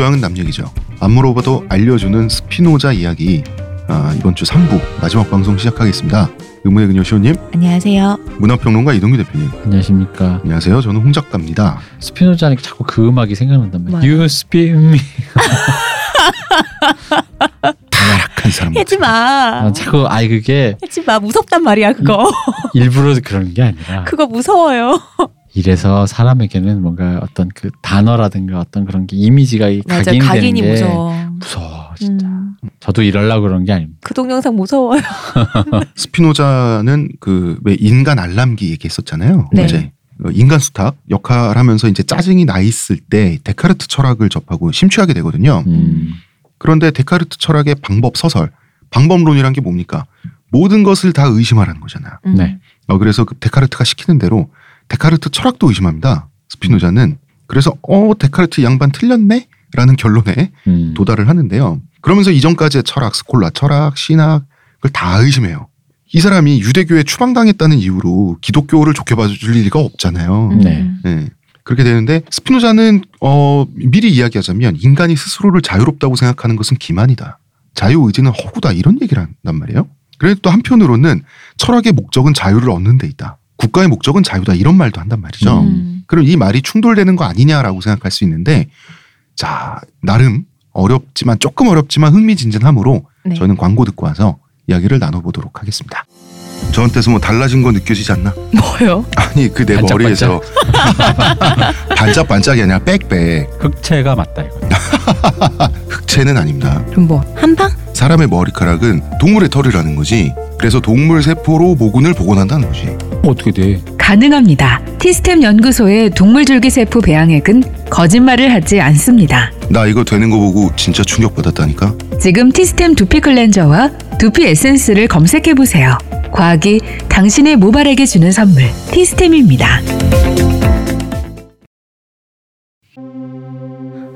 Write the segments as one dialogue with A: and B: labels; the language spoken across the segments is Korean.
A: 교양은 남 얘기죠. 안 물어봐도 알려주는 스피노자 이야기. 아, 이번 주 3부 마지막 방송 시작하겠습니다. 의문의 그녀 시호님,
B: 안녕하세요.
A: 문화평론가 이동규 대표님.
C: 안녕하십니까.
A: 안녕하세요. 저는 홍 작가입니다.
C: 스피노자 하니까 자꾸 그 음악이 생각난단 말이야.
B: 뭐요?
C: You spin me.
A: 타락한 사람.
B: 하지 마.
C: 아, 자꾸 아이 그게
B: 하지 마. 무섭단 말이야 그거.
C: 일부러 그런 게 아니라
B: 그거 무서워요.
C: 이래서 사람에게는 뭔가 어떤 그 단어라든가 어떤 그런 게 이미지가 이
B: 맞아.
C: 각인되는
B: 각인이
C: 게
B: 무서워.
C: 무서워 진짜.
B: 음,
C: 저도 이럴라 그런 게 아닙니다.
B: 그 동영상 무서워요.
A: 스피노자는 그 왜 인간 알람기 얘기했었잖아요.
B: 네.
A: 이제 어, 인간 수탁 역할하면서 이제 짜증이 나 있을 때 데카르트 철학을 접하고 심취하게 되거든요.
C: 음.
A: 그런데 데카르트 철학의 방법 서설, 방법론이란 게 뭡니까? 모든 것을 다 의심하라는 거잖아요.
B: 음.
C: 네.
A: 어, 그래서 그 데카르트가 시키는 대로 데카르트 철학도 의심합니다. 스피노자는 그래서 어 데카르트 양반 틀렸네? 라는 결론에
C: 음.
A: 도달을 하는데요. 그러면서 이전까지의 철학, 스콜라 철학, 신학 그걸 다 의심해요. 이 사람이 유대교에 추방당했다는 이유로 기독교를 좋게 봐줄 리가 없잖아요.
B: 음.
C: 네.
A: 예. 그렇게 되는데 스피노자는 어 미리 이야기하자면 인간이 스스로를 자유롭다고 생각하는 것은 기만이다. 자유 의지는 허구다 이런 얘기를 한단 말이에요. 그래도 또 한편으로는 철학의 목적은 자유를 얻는 데 있다. 국가의 목적은 자유다 이런 말도 한단 말이죠.
B: 음.
A: 그럼 이 말이 충돌되는 거 아니냐라고 생각할 수 있는데 자 나름 어렵지만 조금 어렵지만 흥미진진함으로
B: 네.
A: 저는 광고 듣고 와서 이야기를 나눠보도록 하겠습니다. 저한테서 뭐 달라진 거 느껴지지 않나?
B: 뭐요?
A: 아니 그 내? 머리에서 반짝반짝이 아니라 빽빽
C: 흑채가 맞다 이거.
A: 흑채는 아닙니다.
B: 그럼 뭐 한방?
A: 사람의 머리카락은 동물의 털이라는 거지. 그래서 동물 세포로 모근을 복원한다는 거지.
C: 어떻게 돼?
D: 가능합니다. 티스템 연구소의 동물줄기세포 배양액은 거짓말을 하지 않습니다.
A: 나 이거 되는 거 보고 진짜 충격받았다니까.
D: 지금 티스템 두피 클렌저와 두피 에센스를 검색해 보세요. 과학이 당신의 모발에게 주는 선물 티스템입니다.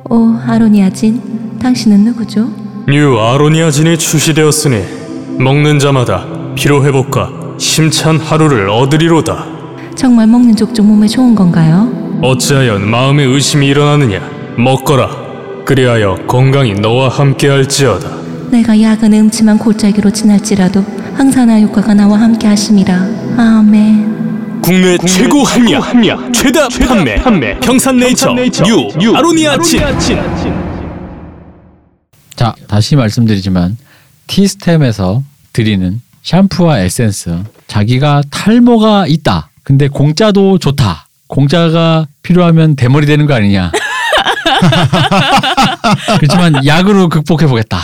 B: 오 아로니아진. 당신은 누구죠?
E: 뉴 아로니아진이 출시되었으니 먹는 자마다 피로 회복과 힘찬 하루를 얻으리로다.
B: 정말 먹는 족족 몸에 좋은 건가요?
E: 어찌하여 마음에 의심이 일어나느냐? 먹거라. 그리하여 건강이 너와 함께할지어다.
B: 내가 야근 음침한 골짜기로 지날지라도 나 효과가 나와 함께 하심이라. 아멘.
E: 국내, 최고 합리화, 최다, 판매, 평산네이처, 뉴, 아로니아진.
C: 자 다시 말씀드리지만 티스템에서 드리는 샴푸와 에센스 자기가 탈모가 있다. 근데 공짜도 좋다. 공짜가 필요하면 대머리 되는 거 아니냐. 그렇지만 약으로 극복해 보겠다.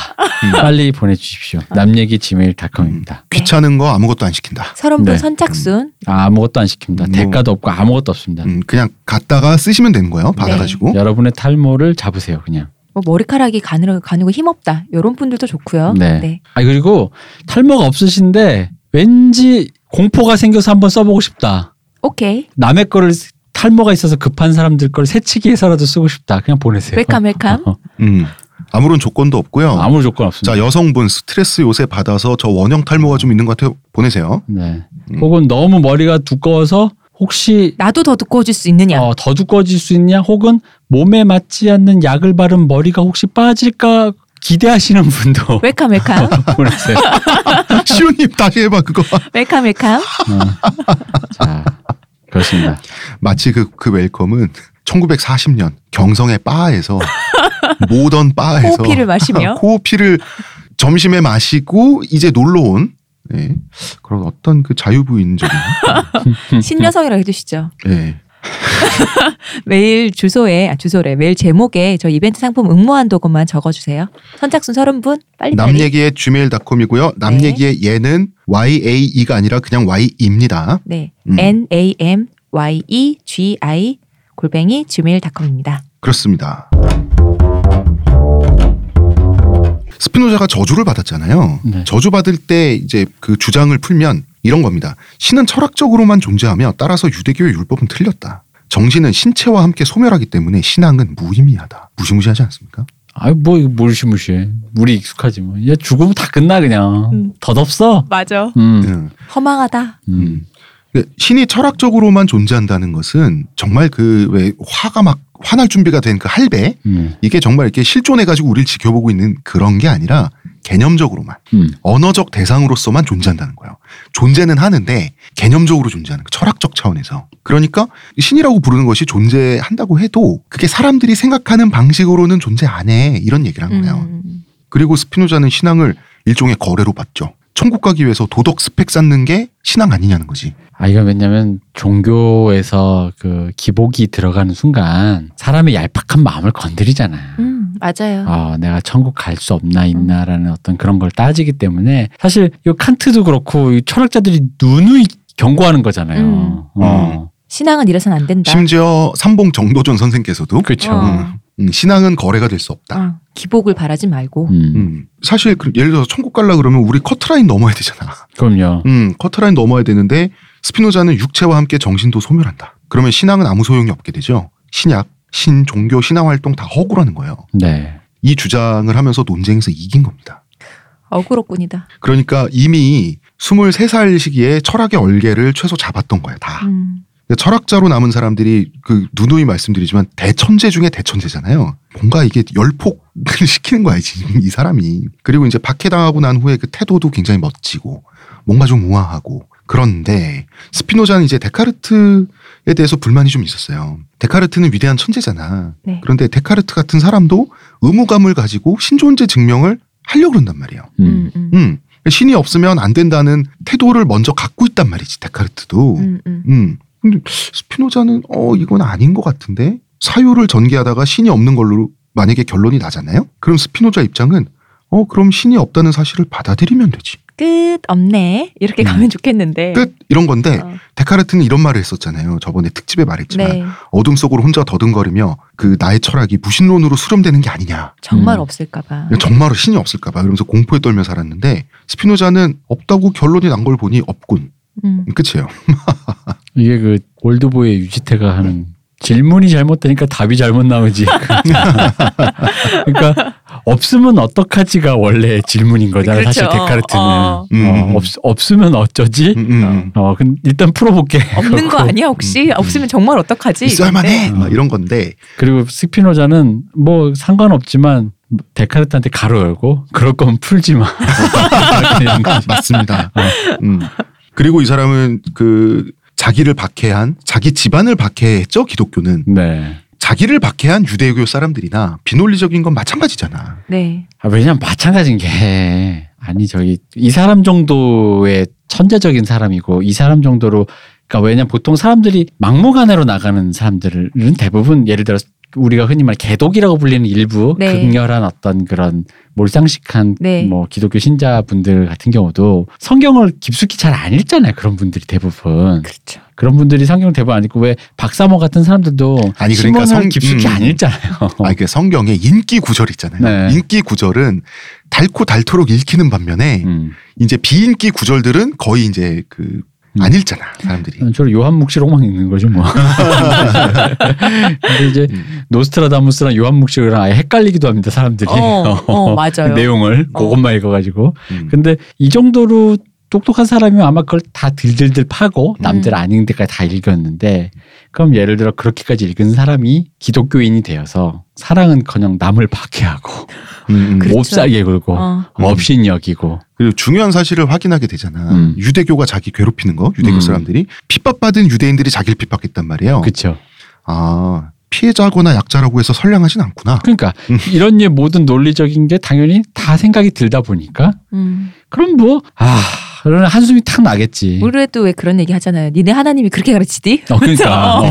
C: 빨리 보내주십시오. 남얘기 지메일닷컴입니다.
A: 귀찮은 거 아무것도 안 시킨다.
B: 서른분
C: 네.
B: 선착순.
C: 아, 아무것도 안 시킵니다.
A: 뭐.
C: 대가도 없고 아무것도 없습니다.
A: 음, 그냥 갖다가 쓰시면 되는 거예요. 받아가지고.
C: 여러분의 탈모를 잡으세요, 그냥.
B: 뭐 머리카락이 가늘고 가늘고 힘없다. 이런 분들도 좋고요.
C: 네. 아 그리고 탈모가 없으신데 왠지 공포가 생겨서 한번 써보고 싶다.
B: 오케이.
C: 남의 거를 쓰- 탈모가 있어서 급한 사람들 걸 새치기 해서라도 쓰고 싶다. 그냥 보내세요.
B: 웰컴 웰컴.
C: 어,
A: 음, 아무런 조건도 없고요.
C: 아무 조건 없습니다.
A: 자 여성분 스트레스 요새 받아서 저 원형 탈모가 좀 있는 것 같아요. 보내세요.
C: 네.
A: 음.
C: 혹은 너무 머리가 두꺼워서 혹시
B: 나도 더 두꺼워질 수 있느냐?
C: 어, 더 두꺼워질 수 있냐? 혹은 몸에 맞지 않는 약을 바른 머리가 혹시 빠질까 기대하시는 분도
B: welcome welcome.
C: 보내세요.
A: 시우님 다시 해봐 그거.
B: welcome welcome.
C: 어. 자 그렇습니다.
A: 마치 그, 그 welcome은 1940년 경성의 바에서 모던 바에서
B: 호피를 마시며
A: 코피를 점심에 마시고 이제 놀러 온 네. 그런 어떤 그 자유부인적인
B: 신여성이라고 해주시죠.
A: 네.
B: 메일 주소에 아, 주소래 메일 제목에 저 이벤트 상품 응모한도 것만 적어주세요. 선착순 서른 분 빨리
A: 남
B: 빨리.
A: 얘기의 gmail.com이고요. 남
B: 네.
A: 얘기의 예는 yae가 아니라 그냥 y입니다.
B: 네
A: 음.
B: n a m y e g i 골뱅이 gmail.com입니다.
A: 그렇습니다. 스피노자가 저주를 받았잖아요.
C: 네.
A: 저주 받을 때 이제 그 주장을 풀면 이런 겁니다. 신은 철학적으로만 존재하며 따라서 유대교의 율법은 틀렸다. 정신은 신체와 함께 소멸하기 때문에 신앙은 무의미하다. 무시무시하지 않습니까?
C: 아이 뭐 무시무시해. 우리 익숙하지 뭐. 얘 죽으면 다 끝나 그냥.
B: 음.
C: 덧없어.
B: 맞아.
C: 음.
A: 음.
B: 허망하다.
C: 음.
A: 그러니까 신이 철학적으로만 존재한다는 것은 정말 그 왜 화가 막 화날 준비가 된 그 할배
C: 음.
A: 이게 정말 이렇게 실존해 가지고 우리를 지켜보고 있는 그런 게 아니라 개념적으로만
C: 음.
A: 언어적 대상으로서만 존재한다는 거예요. 존재는 하는데 개념적으로 존재하는 거, 철학적 차원에서. 그러니까 신이라고 부르는 것이 존재한다고 해도 그게 사람들이 생각하는 방식으로는 존재 안 해. 이런 얘기를 한 거예요.
B: 음.
A: 그리고 스피노자는 신앙을 일종의 거래로 봤죠. 천국 가기 위해서 도덕 스펙 쌓는 게 신앙 아니냐는 거지.
C: 아 이건 왜냐면 종교에서 그 기복이 들어가는 순간 사람의 얄팍한 마음을 건드리잖아요.
B: 음, 맞아요.
C: 어, 내가 천국 갈 수 없나 있나라는 어떤 그런 걸 따지기 때문에 사실 이 칸트도 그렇고 이 철학자들이 누누이 경고하는 거잖아요.
B: 음.
C: 어.
B: 신앙은 이래선 안 된다.
A: 심지어 삼봉 정도전 선생께서도
C: 그렇죠.
B: 어.
A: 음, 음, 신앙은 거래가 될 수 없다.
B: 어, 기복을 바라지 말고.
C: 음.
A: 음, 사실 그 예를 들어서 천국 갈라 그러면 우리 커트라인 넘어야 되잖아.
C: 그럼요.
A: 음, 커트라인 넘어야 되는데 스피노자는 육체와 함께 정신도 소멸한다. 그러면 신앙은 아무 소용이 없게 되죠. 신약, 신, 종교, 신앙 활동 다 허구라는 거예요.
C: 네.
A: 이 주장을 하면서 논쟁에서 이긴 겁니다.
B: 어그로꾼이다.
A: 그러니까 이미 23살 시기에 철학의 얼개를 최소 잡았던 거야, 다.
B: 음.
A: 철학자로 남은 사람들이 그 누누이 말씀드리지만 대천재 중에 대천재잖아요. 뭔가 이게 열폭을 시키는 거야 지금 이 사람이. 그리고 이제 박해당하고 난 후에 그 태도도 굉장히 멋지고 뭔가 좀 우아하고 그런데 스피노자는 이제 데카르트에 대해서 불만이 좀 있었어요. 데카르트는 위대한 천재잖아.
B: 네.
A: 그런데 데카르트 같은 사람도 의무감을 가지고 신존재 증명을 하려고 그런단 말이에요.
C: 음.
B: 음, 음.
A: 음. 신이 없으면 안 된다는 태도를 먼저 갖고 있단 말이지 데카르트도.
B: 음, 음.
A: 음. 근데 스피노자는 어 이건 아닌 것 같은데 사유를 전개하다가 신이 없는 걸로 만약에 결론이 나잖아요. 그럼 스피노자 입장은 어 그럼 신이 없다는 사실을 받아들이면 되지.
B: 끝 없네. 이렇게
C: 음.
B: 가면 좋겠는데.
A: 끝 이런 건데
B: 어,
A: 데카르트는 이런 말을 했었잖아요. 저번에 특집에 말했지만
B: 네.
A: 어둠 속으로 혼자 더듬거리며 그 나의 철학이 무신론으로 수렴되는 게 아니냐.
B: 정말
C: 음.
B: 없을까봐.
A: 정말로 신이 없을까봐 그러면서 공포에 떨며 살았는데 스피노자는 없다고 결론이 난 걸 보니 없군.
B: 음.
A: 끝이에요.
C: 이게 그 올드보이의 유지태가 하는 질문이 잘못되니까 답이 잘못 나오지. 그러니까 없으면 어떡하지가 원래 질문인 거잖아. 사실
B: 그렇죠.
C: 데카르트는
B: 어.
A: 음.
C: 어, 없, 없으면 어쩌지?
A: 음, 음, 음.
C: 어, 근 일단 풀어볼게.
B: 없는 거. 아니야 혹시? 없으면 정말 어떡하지?
A: 있어야만 해.
B: 이건데.
A: 막 이런 건데
C: 그리고 스피노자는 뭐 상관없지만 데카르트한테 가로 열고 그럴 거면 풀지 마.
A: 맞습니다. 음. 그리고 이 사람은 그 자기를 박해한 자기 집안을 박해했죠 기독교는
C: 네.
A: 자기를 박해한 유대교 사람들이나 비논리적인 건 마찬가지잖아.
B: 네.
C: 아, 왜냐면 마찬가지인 게 아니 저기 이 사람 정도의 천재적인 사람이고 이 사람 정도로 그러니까 왜냐면 보통 사람들이 막무가내로 나가는 사람들은 대부분 예를 들어 우리가 흔히 말 개독이라고 불리는 일부
B: 네.
C: 극렬한 어떤 그런 몰상식한
B: 네.
C: 뭐 기독교 신자분들 같은 경우도 성경을 깊숙이 잘 안 읽잖아요 그런 분들이 대부분
B: 그렇죠.
C: 그런 분들이 성경 대부분 안 읽고 왜 박사모 같은 사람들도
A: 아니, 그러니까 성-
C: 깊숙이
A: 음.
C: 안 읽잖아요.
A: 아, 그 성경에 인기 구절 있잖아요.
C: 네.
A: 인기 구절은 닳고 닳도록 읽히는 반면에
C: 음.
A: 이제 비인기 구절들은 거의 이제 그 안 읽잖아 사람들이.
C: 주로 요한묵시록만 읽는 거죠 뭐. 근데 이제
A: 음.
C: 노스트라다무스랑 요한묵시록이랑 아예 헷갈리기도 합니다 사람들이.
B: 어, 어, 맞아요.
C: 내용을
B: 어.
C: 그것만 읽어가지고.
A: 음.
C: 근데 이 정도로 똑똑한 사람이면 아마 그걸 다 들들들 파고 남들
B: 음.
C: 안 읽는 데까지 다 읽었는데 그럼 예를 들어 그렇게까지 읽은 사람이 기독교인이 되어서 사랑은커녕 남을 박해하고
A: 음, 음.
B: 그렇죠.
C: 몹싸게 굴고
B: 어.
C: 업신 여기고
A: 그리고 중요한 사실을 확인하게 되잖아.
C: 음.
A: 유대교가 자기 괴롭히는 거, 유대교
C: 음.
A: 사람들이 핍박받은 유대인들이 자기를 핍박했단 말이에요.
C: 그렇죠.
A: 아 피해자거나 약자라고 해서 선량하진 않구나.
C: 그러니까
A: 음.
C: 이런 류의 모든 논리적인 게 당연히 다 생각이 들다 보니까
B: 음.
C: 그럼 뭐, 아, 그러면 한숨이 탁 나겠지.
B: 우리도 왜 그런 얘기 하잖아요. 니네 하나님이 그렇게 가르치디?
C: 어, 그러니까. 어,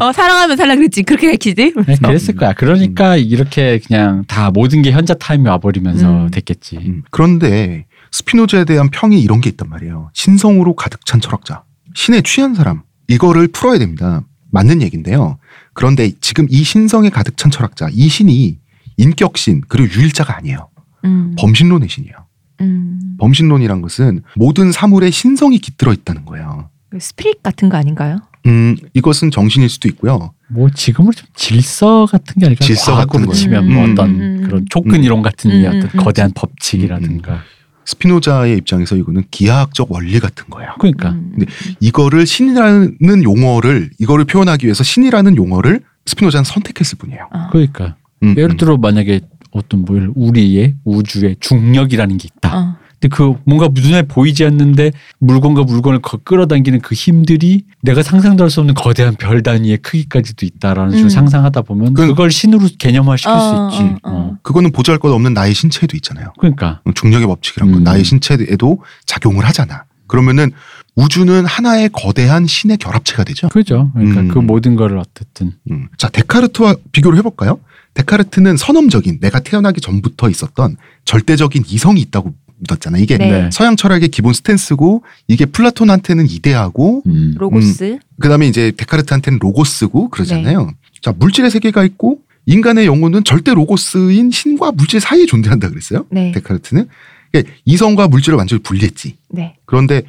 B: 어, 사랑하면 살라 그랬지. 그렇게 가르치디?
C: 네, 그랬을 거야. 그러니까 이렇게 그냥 다 모든 게 현자 타임이 와버리면서
B: 음.
C: 됐겠지.
A: 음, 그런데 스피노자에 대한 평이 이런 게 있단 말이에요. 신성으로 가득 찬 철학자, 신에 취한 사람 이거를 풀어야 됩니다. 맞는 얘기인데요. 그런데 지금 이 신성에 가득 찬 철학자, 이 신이 인격신 그리고 유일자가 아니에요.
B: 음.
A: 범신론의 신이에요.
B: 음.
A: 범신론이란 것은 모든 사물에 신성이 깃들어 있다는 거예요.
B: spirit 같은 거 아닌가요?
A: 음, 이것은 정신일 수도 있고요.
C: 뭐 지금으로 좀 질서 같은 게 아닐까?
A: 질서 같은 거죠.
C: 치면
A: 음,
C: 뭐
A: 음,
C: 어떤
B: 음.
C: 그런 초끈 이론 같은
B: 음,
C: 어떤
B: 음,
C: 거대한 법칙이라든가.
A: 스피노자의 입장에서 이거는 기하학적 원리 같은 거예요.
C: 그러니까
B: 음.
A: 근데 이거를 신이라는 용어를 이거를 표현하기 위해서 신이라는 용어를 스피노자는 선택했을 뿐이에요.
B: 아.
C: 그러니까
A: 음,
C: 예를
A: 음.
C: 들어 만약에 어떤 뭐 우리의 우주의 중력이라는 게 있다.
B: 어.
C: 근데 그 뭔가 눈에 보이지 않는데 물건과 물건을 거- 끌어당기는 그 힘들이 내가 상상도 할 수 없는 거대한 별 단위의 크기까지도 있다라는 식으로
B: 음.
C: 상상하다 보면
A: 그-
C: 그걸 신으로 개념화 시킬
B: 어,
C: 수 있지.
B: 어, 어.
C: 어.
A: 그거는 보잘 것 없는 나의 신체에도 있잖아요.
C: 그러니까
A: 중력의 법칙이란 건
C: 음.
A: 나의 신체에도 작용을 하잖아. 그러면은 우주는 하나의 거대한 신의 결합체가 되죠.
C: 그죠. 그러니까
A: 음.
C: 그 모든 거를 어쨌든
A: 음. 자, 데카르트와 비교를 해볼까요? 데카르트는 선험적인 내가 태어나기 전부터 있었던 절대적인 이성이 있다고 믿었잖아. 이게
B: 네.
C: 네.
A: 서양 철학의 기본 스탠스고 이게 플라톤한테는 이데아고
C: 음.
B: 로고스.
A: 그다음에 이제 데카르트한테는 로고스고 그러잖아요.
B: 네.
A: 자, 물질의 세계가 있고 인간의 영혼은 절대 로고스인 신과 물질 사이에 존재한다 그랬어요.
B: 네.
A: 데카르트는 그러니까 이성과 물질을 완전히 분리했지.
B: 네.
A: 그런데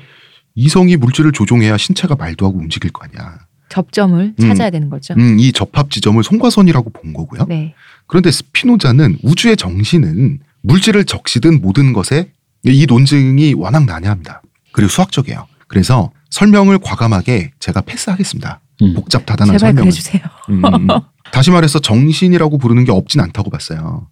A: 이성이 물질을 조종해야 신체가 말도 하고 움직일 거 아니야.
B: 접점을
A: 음.
B: 찾아야 되는 거죠.
A: 음, 이 접합 지점을 송과선이라고 본 거고요.
B: 네.
A: 그런데 스피노자는 우주의 정신은 물질을 적시든 모든 것에 이 논증이 워낙 난해합니다. 그리고 수학적이에요. 그래서 설명을 과감하게 제가 패스하겠습니다.
C: 음.
A: 복잡하다는
B: 제발
A: 설명을.
B: 그래주세요.
A: 음, 음. 다시 말해서 정신이라고 부르는 게 없진 않다고 봤어요.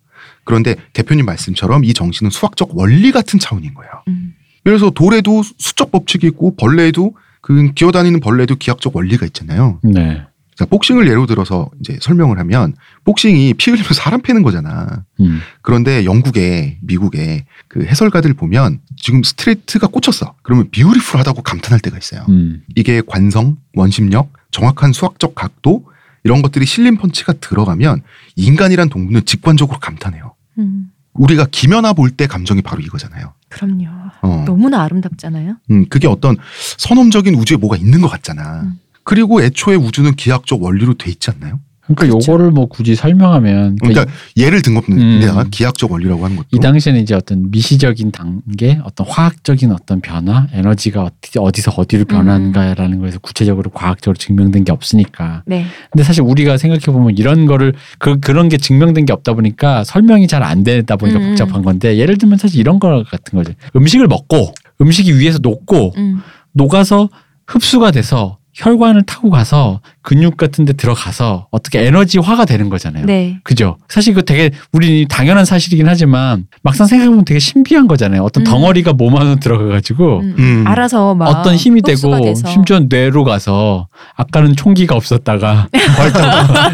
A: 그런데 대표님 말씀처럼 이 정신은 수학적 원리 같은 차원인 거예요.
B: 음.
A: 그래서 돌에도 수적 법칙이 있고 벌레에도 그 기어다니는 벌레에도 기하학적 원리가 있잖아요.
C: 네.
A: 자, 복싱을 예로 들어서 이제 설명을 하면 복싱이 피 흘리면 사람 패는 거잖아.
C: 음.
A: 그런데 영국에 미국에 그 해설가들 보면 지금 스트레이트가 꽂혔어. 그러면 비우리풀하다고 감탄할 때가 있어요.
C: 음.
A: 이게 관성, 원심력, 정확한 수학적 각도 이런 것들이 실린 펀치가 들어가면 인간이란 동물은 직관적으로 감탄해요.
B: 음.
A: 우리가 김연아 볼 때 감정이 바로 이거잖아요.
B: 그럼요.
A: 어.
B: 너무나 아름답잖아요.
A: 음, 그게 어떤 선험적인 우주에 뭐가 있는 것 같잖아.
B: 음.
A: 그리고 애초에 우주는 기하학적 원리로 돼 있지 않나요?
C: 그러니까
B: 그렇죠.
C: 요거를 뭐 굳이 설명하면
A: 그러니까 예를 든 겁니다.
C: 음.
A: 기하학적 원리라고 하는 것도.
C: 이 당시에는 이제 어떤 미시적인 단계, 어떤 화학적인 어떤 변화, 에너지가 어디, 어디서 어디로 변하는가라는 거에서 구체적으로 과학적으로 증명된 게 없으니까.
B: 네.
C: 근데 사실 우리가 생각해 보면 이런 거를 그 그런 게 증명된 게 없다 보니까 설명이 잘 안 되다 보니까
B: 음.
C: 복잡한 건데 예를 들면 사실 이런 거 같은 거지. 음식을 먹고 음식이 위에서 녹고
B: 음.
C: 녹아서 흡수가 돼서 혈관을 타고 가서 근육 같은 데 들어가서 어떻게 에너지화가 되는 거잖아요.
B: 네.
C: 그죠? 사실 그 되게 우리 당연한 사실이긴 하지만 막상 생각해보면 되게 신비한 거잖아요. 어떤
B: 음.
C: 덩어리가 몸 안으로 들어가가지고
B: 음.
A: 음.
B: 알아서 막
C: 어떤 힘이 되고
B: 돼서.
C: 심지어 뇌로 가서 아까는 총기가 없었다가 벌떡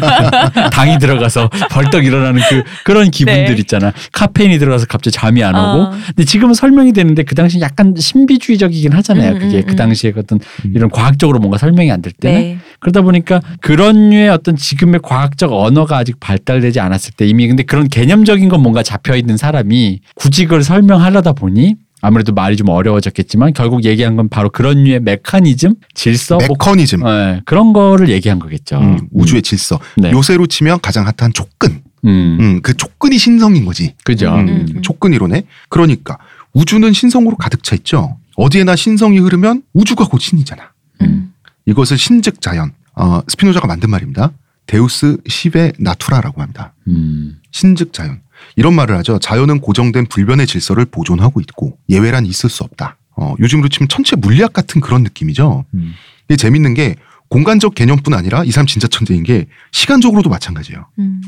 C: 당이 들어가서 벌떡 일어나는 그 그런 기분들
B: 네.
C: 있잖아. 카페인이 들어가서 갑자기 잠이 안 오고.
B: 어.
C: 근데 지금은 설명이 되는데 그 당시 약간 신비주의적이긴 하잖아요.
B: 음,
C: 그게
B: 음,
C: 그
B: 음.
C: 당시에 어떤 이런 과학적으로 뭔가 설명이 안 될 때는
B: 네.
C: 그러다 보니까 그런 류의 어떤 지금의 과학적 언어가 아직 발달되지 않았을 때 이미 근데 그런 개념적인 건 뭔가 잡혀 있는 사람이 굳이 그걸 설명하려다 보니 아무래도 말이 좀 어려워졌겠지만 결국 얘기한 건 바로 그런 류의 메커니즘, 질서, 뭐
A: 메커니즘.
C: 예, 그런 거를 얘기한 거겠죠.
A: 음, 우주의 질서.
C: 네.
A: 요새로 치면 가장 핫한 촉근.
C: 음,
A: 음, 그 촉근이 신성인 거지.
C: 그죠.
A: 음,
B: 음, 음.
A: 촉근 이론에. 그러니까 우주는 신성으로 가득 차 있죠. 어디에나 신성이 흐르면 우주가 곧 신이잖아.
B: 음.
A: 이것을 신즉 자연. 어, 스피노자가 만든 말입니다. 데우스 시베 나투라라고 합니다.
C: 음,
A: 신즉 자연. 이런 말을 하죠. 자연은 고정된 불변의 질서를 보존하고 있고 예외란 있을 수 없다. 어, 요즘으로 치면 천체 물리학 같은 그런 느낌이죠.
C: 음.
A: 이게 재밌는 게 공간적 개념뿐 아니라 이 사람 진짜 천재인 게 시간적으로도 마찬가지예요.
B: 음.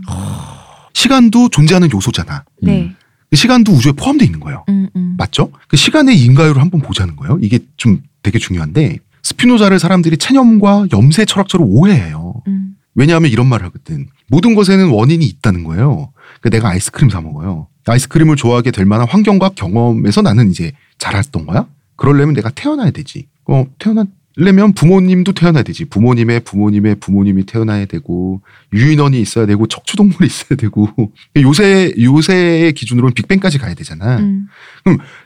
A: 시간도 존재하는 요소잖아.
B: 네.
A: 그 시간도 우주에 포함되어 있는 거예요.
B: 음, 음.
A: 맞죠? 그 시간의 인과율을 한번 보자는 거예요. 이게 좀 되게 중요한데 스피노자를 사람들이 체념과 염세 철학적으로 오해해요.
B: 음.
A: 왜냐하면 이런 말을 하거든. 모든 것에는 원인이 있다는 거예요. 그 내가 아이스크림 사 먹어요. 아이스크림을 좋아하게 될 만한 환경과 경험에서 나는 이제 자랐던 거야. 그러려면 내가 태어나야 되지. 어, 태어 나려면 부모님도 태어나야 되지. 부모님의 부모님의 부모님이 태어나야 되고 유인원이 있어야 되고 척추동물이 있어야 되고 요새 요새의 기준으로는 빅뱅까지 가야 되잖아.
B: 음.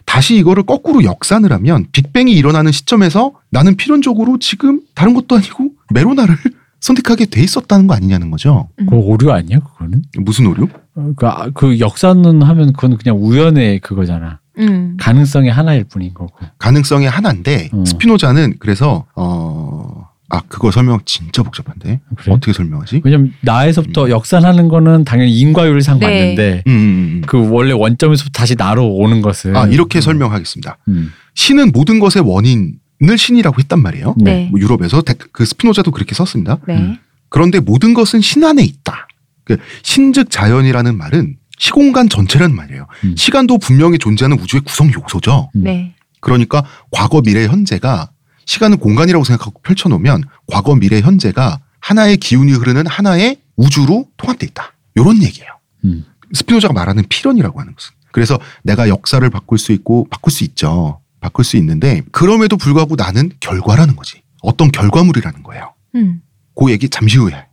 A: 다시 이거를 거꾸로 역산을 하면 빅뱅이 일어나는 시점에서 나는 필연적으로 지금 다른 것도 아니고 메로나를 선택하게 돼 있었다는 거 아니냐는 거죠.
C: 그 오류 아니야 그거는?
A: 무슨 오류?
C: 어, 그, 아, 그 역사는 하면 그건 그냥 우연의 그거잖아.
B: 음.
C: 가능성의 하나일 뿐인 거고.
A: 가능성의 하나인데
C: 음.
A: 스피노자는 그래서 어 아 그거 설명 진짜 복잡한데
C: 그래?
A: 어떻게 설명하지?
C: 왜냐면 나에서부터 역산하는 거는 당연히 인과율상
B: 네.
C: 맞는데
A: 음, 음, 음.
C: 그 원래 원점에서부터 다시 나로 오는 것은
A: 아 이렇게 설명하겠습니다.
C: 음.
A: 신은 모든 것의 원인을 신이라고 했단 말이에요.
B: 네.
A: 뭐 유럽에서 데- 그 스피노자도 그렇게 썼습니다.
B: 네.
C: 음.
A: 그런데 모든 것은 신 안에 있다. 그 신즉 자연이라는 말은 시공간 전체라는 말이에요.
C: 음.
A: 시간도 분명히 존재하는 우주의 구성 요소죠.
C: 음.
B: 네.
A: 그러니까 과거, 미래, 현재가 시간은 공간이라고 생각하고 펼쳐놓으면 과거, 미래, 현재가 하나의 기운이 흐르는 하나의 우주로 통합돼 있다. 이런 얘기예요.
C: 음.
A: 스피노자가 말하는 필연이라고 하는 것은. 그래서 내가 역사를 바꿀 수 있고 바꿀 수 있죠. 바꿀 수 있는데 그럼에도 불구하고 나는 결과라는 거지. 어떤 결과물이라는 거예요.
B: 음.
A: 그 얘기 잠시 후에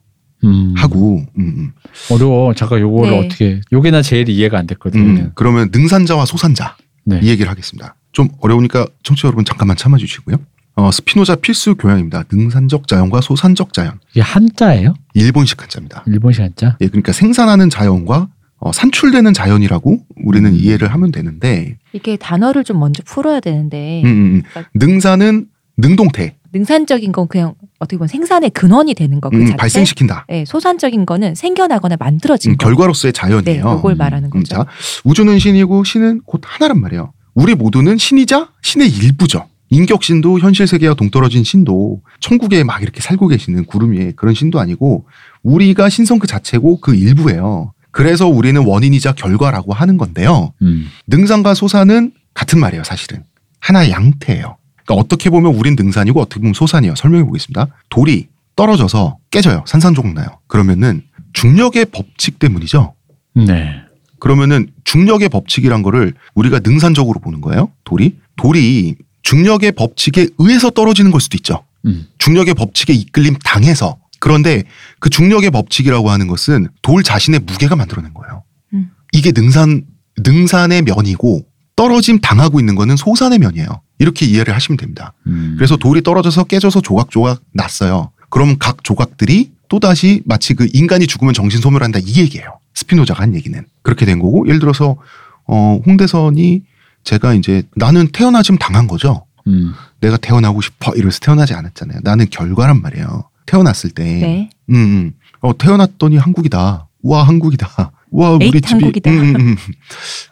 C: 음.
A: 하고 음, 음.
C: 어려워. 잠깐 요거를
B: 네.
C: 어떻게 요게 나 제일 이해가 안 됐거든.
A: 음, 그러면 능산자와 소산자
C: 네.
A: 이 얘기를 하겠습니다. 좀 어려우니까 청취자 여러분 잠깐만 참아주시고요. 어, 스피노자 필수 교양입니다. 능산적 자연과 소산적 자연.
C: 이게 한자예요?
A: 일본식 한자입니다.
C: 일본식 한자?
A: 예, 그러니까 생산하는 자연과 어, 산출되는 자연이라고 우리는 이해를 하면 되는데
B: 이게 단어를 좀 먼저 풀어야 되는데
A: 음, 음, 음. 능산은 능동태
B: 능산적인 건 그냥 어떻게 보면 생산의 근원이 되는 거 그
A: 음,
B: 자체.
A: 발생시킨다.
B: 네, 소산적인 거는 생겨나거나 만들어진
A: 음,
B: 거.
A: 결과로서의
B: 네,
A: 자연이에요.
B: 그걸
C: 음,
B: 말하는
A: 음,
B: 거죠.
A: 자, 우주는 신이고 신은 곧 하나란 말이에요. 우리 모두는 신이자 신의 일부죠. 인격신도 현실 세계와 동떨어진 신도 천국에 막 이렇게 살고 계시는 구름 위에 그런 신도 아니고 우리가 신성 그 자체고 그 일부예요. 그래서 우리는 원인이자 결과라고 하는 건데요.
C: 음.
A: 능산과 소산은 같은 말이에요, 사실은. 하나의 양태예요. 그러니까 어떻게 보면 우린 능산이고 어떻게 보면 소산이에요. 설명해 보겠습니다. 돌이 떨어져서 깨져요. 산산조각 나요. 그러면은 중력의 법칙 때문이죠.
C: 네.
A: 그러면은 중력의 법칙이란 거를 우리가 능산적으로 보는 거예요. 돌이 돌이 중력의 법칙에 의해서 떨어지는 걸 수도 있죠.
C: 음.
A: 중력의 법칙에 이끌림 당해서 그런데 그 중력의 법칙이라고 하는 것은 돌 자신의 무게가 만들어낸 거예요.
B: 음.
A: 이게 능산 능산의 면이고 떨어짐 당하고 있는 거는 소산의 면이에요. 이렇게 이해를 하시면 됩니다.
C: 음.
A: 그래서 돌이 떨어져서 깨져서 조각조각 났어요. 그럼 각 조각들이 또다시 마치 그 인간이 죽으면 정신 소멸한다 이 얘기예요. 스피노자가 한 얘기는. 그렇게 된 거고 예를 들어서 어 홍대선이 제가 이제 나는 태어나짐 당한 거죠.
C: 음.
A: 내가 태어나고 싶어 이래서 태어나지 않았잖아요. 나는 결과란 말이에요. 태어났을 때
B: 네.
A: 음, 음. 어, 태어났더니 한국이다. 우와, 한국이다. 우와, 우리 집이.
B: 한국이다.
A: 음, 음, 음.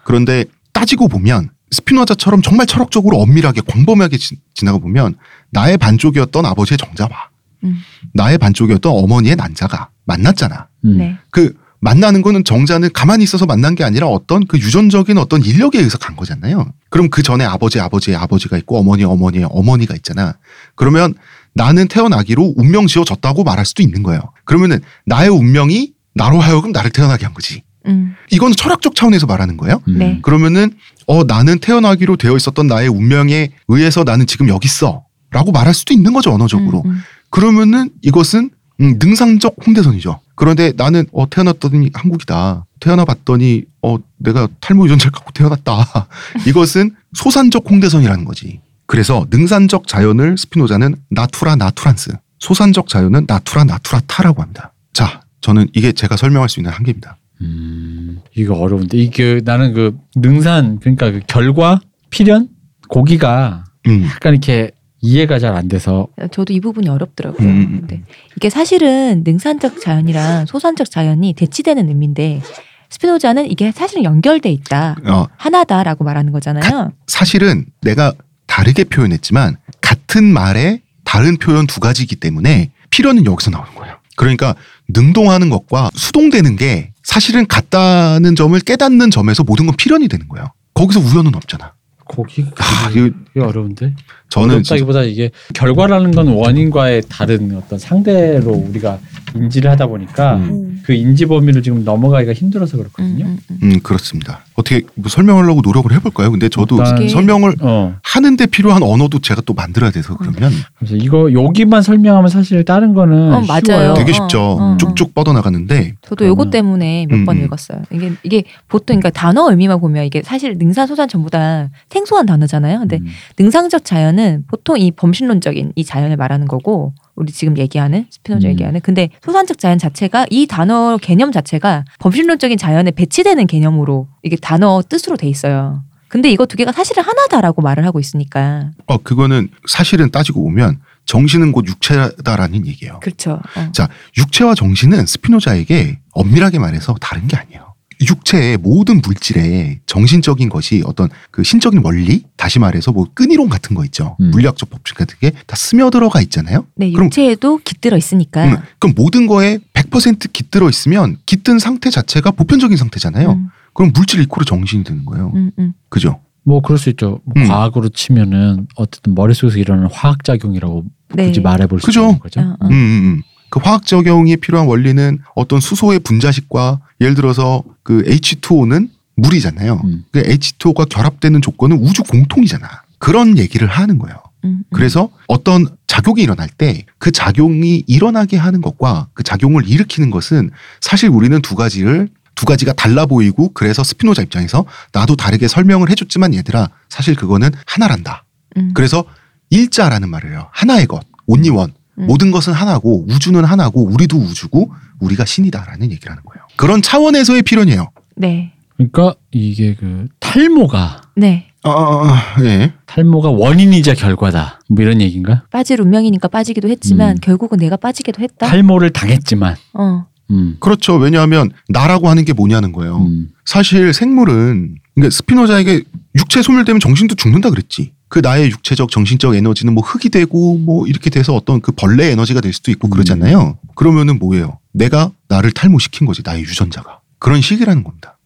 A: 그런데 따지고 보면 스피노자처럼 정말 철학적으로 엄밀하게 광범위하게 지, 지나가 보면 나의 반쪽이었던 아버지의 정자와
B: 음.
A: 나의 반쪽이었던 어머니의 난자가 만났잖아.
C: 음.
B: 네.
A: 그 만나는 거는 정자는 가만히 있어서 만난 게 아니라 어떤 그 유전적인 어떤 인력에 의해서 간 거잖아요. 그럼 그 전에 아버지 아버지의 아버지가 있고 어머니 어머니의 어머니가 있잖아. 그러면 나는 태어나기로 운명 지어졌다고 말할 수도 있는 거예요. 그러면은 나의 운명이 나로 하여금 나를 태어나게 한 거지.
B: 음.
A: 이거는 철학적 차원에서 말하는 거예요.
C: 음.
B: 네.
A: 그러면은 어 나는 태어나기로 되어 있었던 나의 운명에 의해서 나는 지금 여기 있어라고 말할 수도 있는 거죠 언어적으로.
B: 음, 음.
A: 그러면은 이것은 음, 능상적 홍대선이죠. 그런데 나는 어 태어났더니 한국이다. 태어나 봤더니 어 내가 탈모 유전자를 갖고 태어났다. 이것은 소산적 홍대선이라는 거지. 그래서 능산적 자연을 스피노자는 나투라 나투란스, 소산적 자연은 나투라 나투라타라고 합니다. 자, 저는 이게 제가 설명할 수 있는 한계입니다.
C: 음. 이거 어려운데 이게 나는 그 능산 그러니까 그 결과 필연 고기가
A: 음,
C: 약간 이렇게 이해가 잘 안 돼서
B: 저도 이 부분이 어렵더라고요.
A: 음.
B: 근데 이게 사실은 능산적 자연이랑 소산적 자연이 대치되는 의미인데 스피노자는 이게 사실은 연결돼 있다.
A: 어,
B: 하나다라고 말하는 거잖아요.
A: 사실은 내가 다르게 표현했지만 같은 말에 다른 표현 두 가지이기 때문에 필요는 여기서 나오는 거예요. 그러니까 능동하는 것과 수동되는 게 사실은 같다는 점을 깨닫는 점에서 모든 건 필연이 되는 거예요. 거기서 우연은 없잖아.
C: 고기
A: 아, 이거
C: 어려운데
A: 저는
C: 어렵다기보다 이게 결과라는 건 원인과의 다른 어떤 상대로 우리가 인지를 하다 보니까
A: 음.
C: 그 인지 범위를 지금 넘어가기가 힘들어서 그렇거든요.
B: 음, 음, 음.
A: 음 그렇습니다. 어떻게 뭐 설명하려고 노력을 해볼까요? 근데 저도 설명을
C: 어.
A: 하는데 필요한 언어도 제가 또 만들어야 돼서 그러면
C: 그래서 이거 여기만 설명하면 사실 다른 거는
B: 어, 맞아요.
C: 쉬워요.
A: 되게
B: 어,
A: 쉽죠.
B: 어.
A: 쭉쭉 뻗어나가는데
B: 저도 요거 때문에 몇번
A: 음, 음.
B: 읽었어요. 이게 이게 보통 그러니까 단어 의미만 보면 이게 사실 능산 소산 전부 다 생소한 단어잖아요. 근데
C: 음.
B: 능상적 자연 은 보통 이 범신론적인 이 자연을 말하는 거고 우리 지금 얘기하는 스피노자
C: 음.
B: 얘기하는 근데 소산적 자연 자체가 이 단어 개념 자체가 범신론적인 자연에 배치되는 개념으로 이게 단어 뜻으로 돼 있어요. 근데 이거 두 개가 사실은 하나다라고 말을 하고 있으니까
A: 어 그거는 사실은 따지고 보면 정신은 곧 육체다라는 얘기예요.
B: 그렇죠. 어.
A: 자, 육체와 정신은 스피노자에게 엄밀하게 말해서 다른 게 아니에요. 육체의 모든 물질에 정신적인 것이 어떤 그 신적인 원리, 다시 말해서 뭐 끈이론 같은 거 있죠.
C: 음.
A: 물리학적 법칙 같은 게 다 스며들어가 있잖아요.
B: 네,
A: 그럼-
B: 육체에도 깃들어 있으니까.
A: 음, 그럼 모든 거에 100% 깃들어 있으면 깃든 상태 자체가 보편적인 상태잖아요.
B: 음,
A: 그럼 물질 이코르 정신이 되는 거예요.
B: 음, 음.
A: 그죠?
C: 뭐 그럴 수 있죠. 뭐
A: 음.
C: 과학으로 치면은 어쨌든 머릿속에서 일어나는 화학 작용이라고
B: 네.
C: 굳이 말해볼 수
A: 그죠.
C: 있는 거죠.
B: 어, 어.
A: 음, 음, 음. 그 화학 적용이 필요한 원리는 어떤 수소의 분자식과 예를 들어서 그 H2O는 물이잖아요.
C: 음.
A: 그 H2O가 결합되는 조건은 우주 공통이잖아. 그런 얘기를 하는 거예요.
B: 음, 음.
A: 그래서 어떤 작용이 일어날 때 그 작용이 일어나게 하는 것과 그 작용을 일으키는 것은 사실 우리는 두 가지를 두 가지가 달라 보이고 그래서 스피노자 입장에서 나도 다르게 설명을 해줬지만 얘들아 사실 그거는 하나란다.
B: 음,
A: 그래서 일자라는 말을 해요. 하나의 것, 온리원.
B: 음.
A: 모든 것은 하나고 우주는 하나고 우리도 우주고 우리가 신이다라는 얘기를 하는 거예요. 그런 차원에서의 필연이에요.
B: 네.
C: 그러니까 이게 그 탈모가
B: 네.
A: 아, 아, 아, 예.
C: 탈모가 원인이자 결과다. 뭐 이런 얘기인가?
B: 빠질 운명이니까 빠지기도 했지만
C: 음.
B: 결국은 내가 빠지기도 했다.
C: 탈모를 당했지만.
B: 어.
C: 음.
A: 그렇죠. 왜냐하면 나라고 하는 게 뭐냐는 거예요.
C: 음.
A: 사실 생물은 그러니까 스피노자에게 육체 소멸되면 정신도 죽는다 그랬지. 그 나의 육체적 정신적 에너지는 뭐 흙이 되고 뭐 이렇게 돼서 어떤 그 벌레 에너지가 될 수도 있고
C: 음.
A: 그러잖아요. 그러면은 뭐예요? 내가 나를 탈모시킨 거지 나의 유전자가 그런 식이라는 겁니다.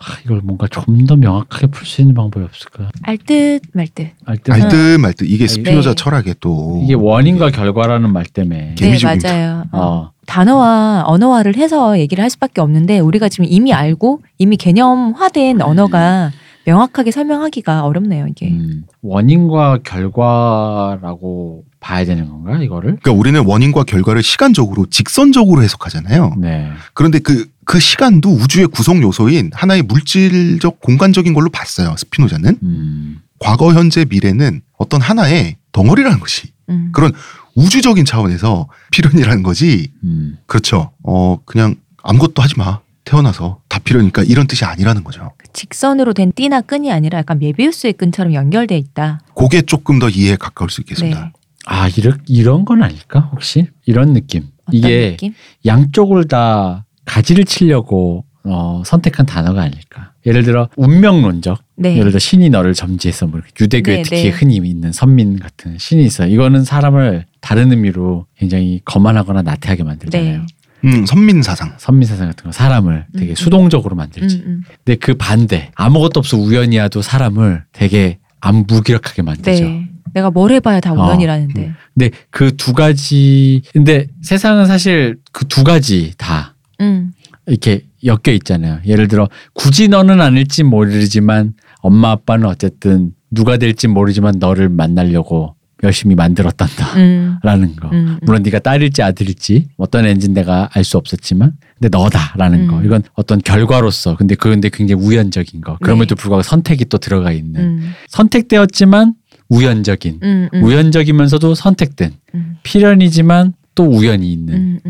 C: 아, 이걸 뭔가 좀 더 명확하게 풀 수 있는 방법이 없을까?
B: 알듯 말듯.
C: 알듯
A: 알듯 말듯 이게 스피노자
B: 네.
A: 철학의 또
C: 이게 원인과 결과라는 말 때문에
B: 네,
A: 개미지구입니다.
B: 맞아요. 어.
C: 어.
B: 단어와 언어화를 해서 얘기를 할 수밖에 없는데 우리가 지금 이미 알고 이미 개념화된 언어가 명확하게 설명하기가 어렵네요, 이게.
C: 음, 원인과 결과라고 봐야 되는 건가 이거를?
A: 그러니까 우리는 원인과 결과를 시간적으로 직선적으로 해석하잖아요.
C: 네.
A: 그런데 그, 그 시간도 우주의 구성 요소인 하나의 물질적 공간적인 걸로 봤어요. 스피노자는.
C: 음.
A: 과거, 현재, 미래는 어떤 하나의 덩어리라는 것이
B: 음.
A: 그런 우주적인 차원에서 필연이라는 거지.
C: 음.
A: 그렇죠. 어, 그냥 아무것도 하지 마. 태어나서 다 필요니까 이런 뜻이 아니라는 거죠.
B: 직선으로 된 띠나 끈이 아니라 약간 메비우스의 끈처럼 연결돼 있다.
A: 그게 조금 더 이해에 가까울 수 있겠습니다.
B: 네.
C: 아 이런 이런 건 아닐까 혹시 이런 느낌?
B: 어떤
C: 이게
B: 느낌?
C: 양쪽을 다 가지를 치려고 어, 선택한 단어가 아닐까? 예를 들어 운명론적.
B: 네.
C: 예를 들어 신이 너를 점지해서 뭐 유대교에
B: 네,
C: 특히
B: 네.
C: 흔히 있는 선민 같은 신이 있어. 요 이거는 사람을 다른 의미로 굉장히 거만하거나 나태하게 만들잖아요.
B: 네.
A: 음, 선민 사상.
C: 선민 사상 같은 거 사람을 되게
B: 음, 음.
C: 수동적으로
B: 음,
C: 만들지.
B: 음.
C: 근데 그 반대 아무것도 없어 우연이야도 사람을 되게 안 무기력하게 만들죠.
B: 네. 내가 뭘 해봐야 다
C: 어.
B: 우연이라는데.
C: 근데 그 두 가지 근데 세상은 사실 그 두 가지 다
B: 음.
C: 이렇게 엮여 있잖아요. 예를 들어 굳이 너는 아닐지 모르지만 엄마 아빠는 어쨌든 누가 될지 모르지만 너를 만나려고 열심히 만들었단다라는
B: 음.
C: 거.
B: 음, 음.
C: 물론 네가 딸일지 아들일지 어떤 애인지 내가 알 수 없었지만 근데 너다라는 거.
B: 음.
C: 이건 어떤 결과로서 근데 그런데 굉장히 우연적인 거. 그럼에도
B: 네.
C: 불구하고 선택이 또 들어가 있는
B: 음.
C: 선택되었지만 우연적인
B: 음, 음.
C: 우연적이면서도 선택된
B: 음.
C: 필연이지만 또 우연이 있는.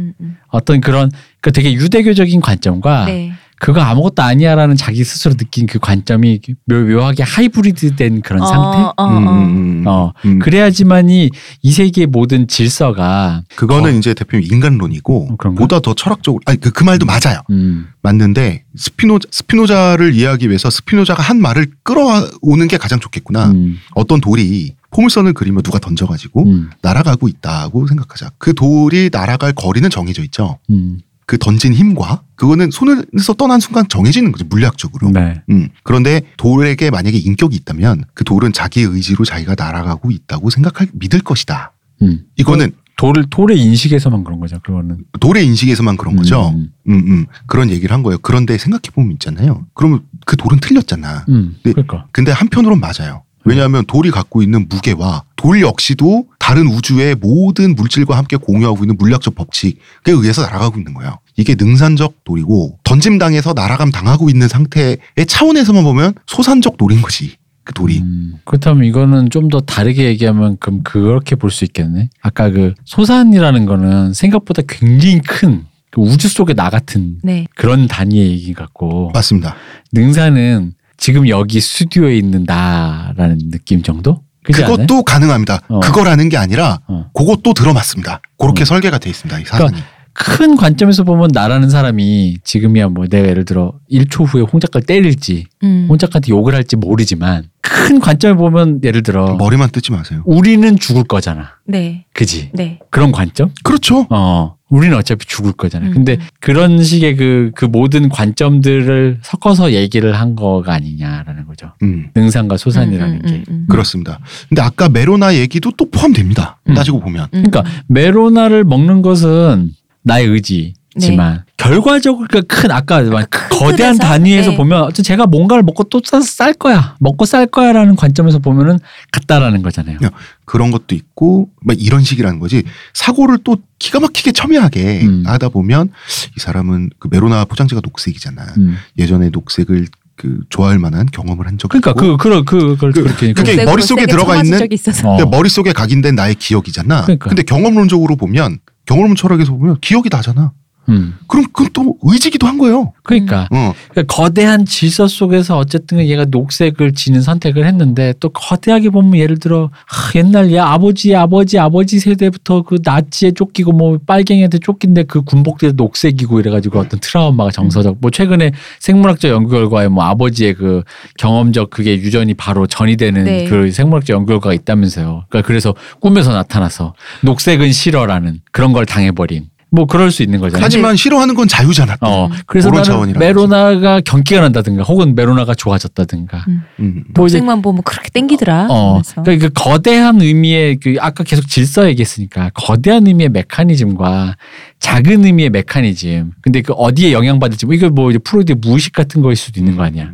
C: 어떤 그런 그 되게 유대교적인 관점과
B: 네.
C: 그거 아무것도 아니야라는 자기 스스로 느낀 그 관점이 묘, 묘하게 하이브리드된 그런 상태.
B: 어, 어,
A: 음,
B: 어.
A: 음, 음.
C: 어
A: 음.
C: 그래야지만이 이 세계의 모든 질서가
A: 그거는
C: 어.
A: 이제 대표님 인간론이고
C: 어, 그런가?
A: 보다 더 철학적으로 아니 그, 그 말도 맞아요.
C: 음,
A: 맞는데 스피노 스피노자를 이해하기 위해서 스피노자가 한 말을 끌어오는 게 가장 좋겠구나.
C: 음,
A: 어떤 돌이 포물선을 그리며 누가 던져가지고
C: 음,
A: 날아가고 있다고 생각하자. 그 돌이 날아갈 거리는 정해져 있죠.
C: 음,
A: 그 던진 힘과 그거는 손에서 떠난 순간 정해지는 거죠 물리학적으로.
C: 네.
A: 음. 그런데 돌에게 만약에 인격이 있다면 그 돌은 자기 의지로 자기가 날아가고 있다고 생각할 믿을 것이다.
C: 음.
A: 이거는
C: 돌을 돌의 인식에서만 그런 거죠. 그거는
A: 돌의 인식에서만 그런 거죠.
C: 음,
A: 음, 음. 그런 얘기를 한 거예요. 그런데 생각해 보면 있잖아요. 그러면 그 돌은 틀렸잖아.
C: 음,
A: 네.
C: 그러니까
A: 근데 한편으로는 맞아요. 왜냐하면 돌이 갖고 있는 무게와 돌 역시도 다른 우주의 모든 물질과 함께 공유하고 있는 물리학적 법칙에 의해서 날아가고 있는 거예요. 이게 능산적 돌이고 던짐당해서 날아감 당하고 있는 상태의 차원에서만 보면 소산적 돌인 거지. 그 돌이.
C: 음, 그렇다면 이거는 좀 더 다르게 얘기하면 그럼 그렇게 볼 수 있겠네. 아까 그 소산이라는 거는 생각보다 굉장히 큰그 우주 속의 나 같은
B: 네.
C: 그런 단위의 얘기 같고
A: 맞습니다.
C: 능사는 지금 여기 스튜디오에 있는 나라는 느낌 정도? 그지 않아요?
A: 그것도 가능합니다.
C: 어.
A: 그거라는 게 아니라
C: 어.
A: 그것도 들어맞습니다. 그렇게
C: 음.
A: 설계가 돼 있습니다. 이 사상이.
C: 큰 관점에서 보면 나라는 사람이 지금이야 뭐 내가 예를 들어 1초 후에 홍 작가를 때릴지
B: 음.
C: 홍 작가한테 욕을 할지 모르지만 큰 관점에 보면 예를 들어
A: 머리만 뜨지 마세요.
C: 우리는 죽을 거잖아.
B: 네.
C: 그지?
B: 네.
C: 그런 관점?
A: 그렇죠.
C: 어. 우리는 어차피 죽을 거잖아.
B: 음.
C: 근데 그런 식의 그, 그 모든 관점들을 섞어서 얘기를 한 거가 아니냐라는 거죠.
A: 음,
C: 능상과 소산이라는
B: 음,
C: 게.
B: 음, 음, 음.
A: 그렇습니다. 근데 아까 메로나 얘기도 또 포함됩니다.
C: 음.
A: 따지고 보면.
B: 음.
C: 그러니까 메로나를 먹는 것은 나의 의지 지만 결과적으로 그큰 아까 막 거대한
B: 틀에서?
C: 단위에서
B: 네.
C: 보면 어쨌든 제가 뭔가를 먹고 또 쌀 거야 먹고 쌀 거야라는 관점에서 보면은 같다라는 거잖아요.
A: 야, 그런 것도 있고 막 이런 식이라는 거지 사고를 또 기가 막히게 첨예하게
C: 음.
A: 하다 보면 이 사람은 그 메로나 포장지가 녹색이잖아.
C: 음.
A: 예전에 녹색을 그 좋아할 만한 경험을 한 적이
C: 그러니까
A: 있고
C: 그 그런 그 그걸
A: 그-
C: 그렇게
A: 그게
B: 녹색으로
A: 머릿속에 들어가 있는.
B: 어.
A: 근데 머릿속에 각인된 나의 기억이잖아.
C: 그러니까.
A: 근데 경험론적으로 보면 경험론 철학에서 보면 기억이 나잖아.
C: 음.
A: 그럼 그건 또 의지기도 한 거예요.
C: 그러니까
A: 어.
C: 그러니까 거대한 질서 속에서 어쨌든 얘가 녹색을 지는 선택을 했는데 또 거대하게 보면 예를 들어 하, 옛날 얘 아버지 아버지 아버지 세대부터 그 나치에 쫓기고 뭐 빨갱이한테 쫓긴데 그 군복들이 녹색이고 이래가지고 어떤 트라우마가 정서적 뭐 최근에 생물학적 연구 결과에 뭐 아버지의 그 경험적 그게 유전이 바로 전이 되는
B: 네.
C: 그 생물학적 연구 결과가 있다면서요. 그러니까 그래서 꿈에서 나타나서 녹색은 싫어라는 그런 걸 당해버린 뭐 그럴 수 있는 거잖아요.
A: 하지만 싫어하는 건 자유잖아. 또.
C: 어, 그래서 나는
A: 차원이라는
C: 메로나가 경기가 난다든가 혹은 메로나가 좋아졌다든가.
A: 음.
C: 뭐 이제
B: 녹색만 보면 그렇게 땡기더라.
C: 어. 그러니까 그 거대한 의미의 그 아까 계속 질서 얘기했으니까 거대한 의미의 메커니즘과 작은 의미의 메커니즘. 근데 그 어디에 영향받을지 뭐 이거 뭐 이제 프로이드의 무의식 같은 거일 수도 있는 거 아니야.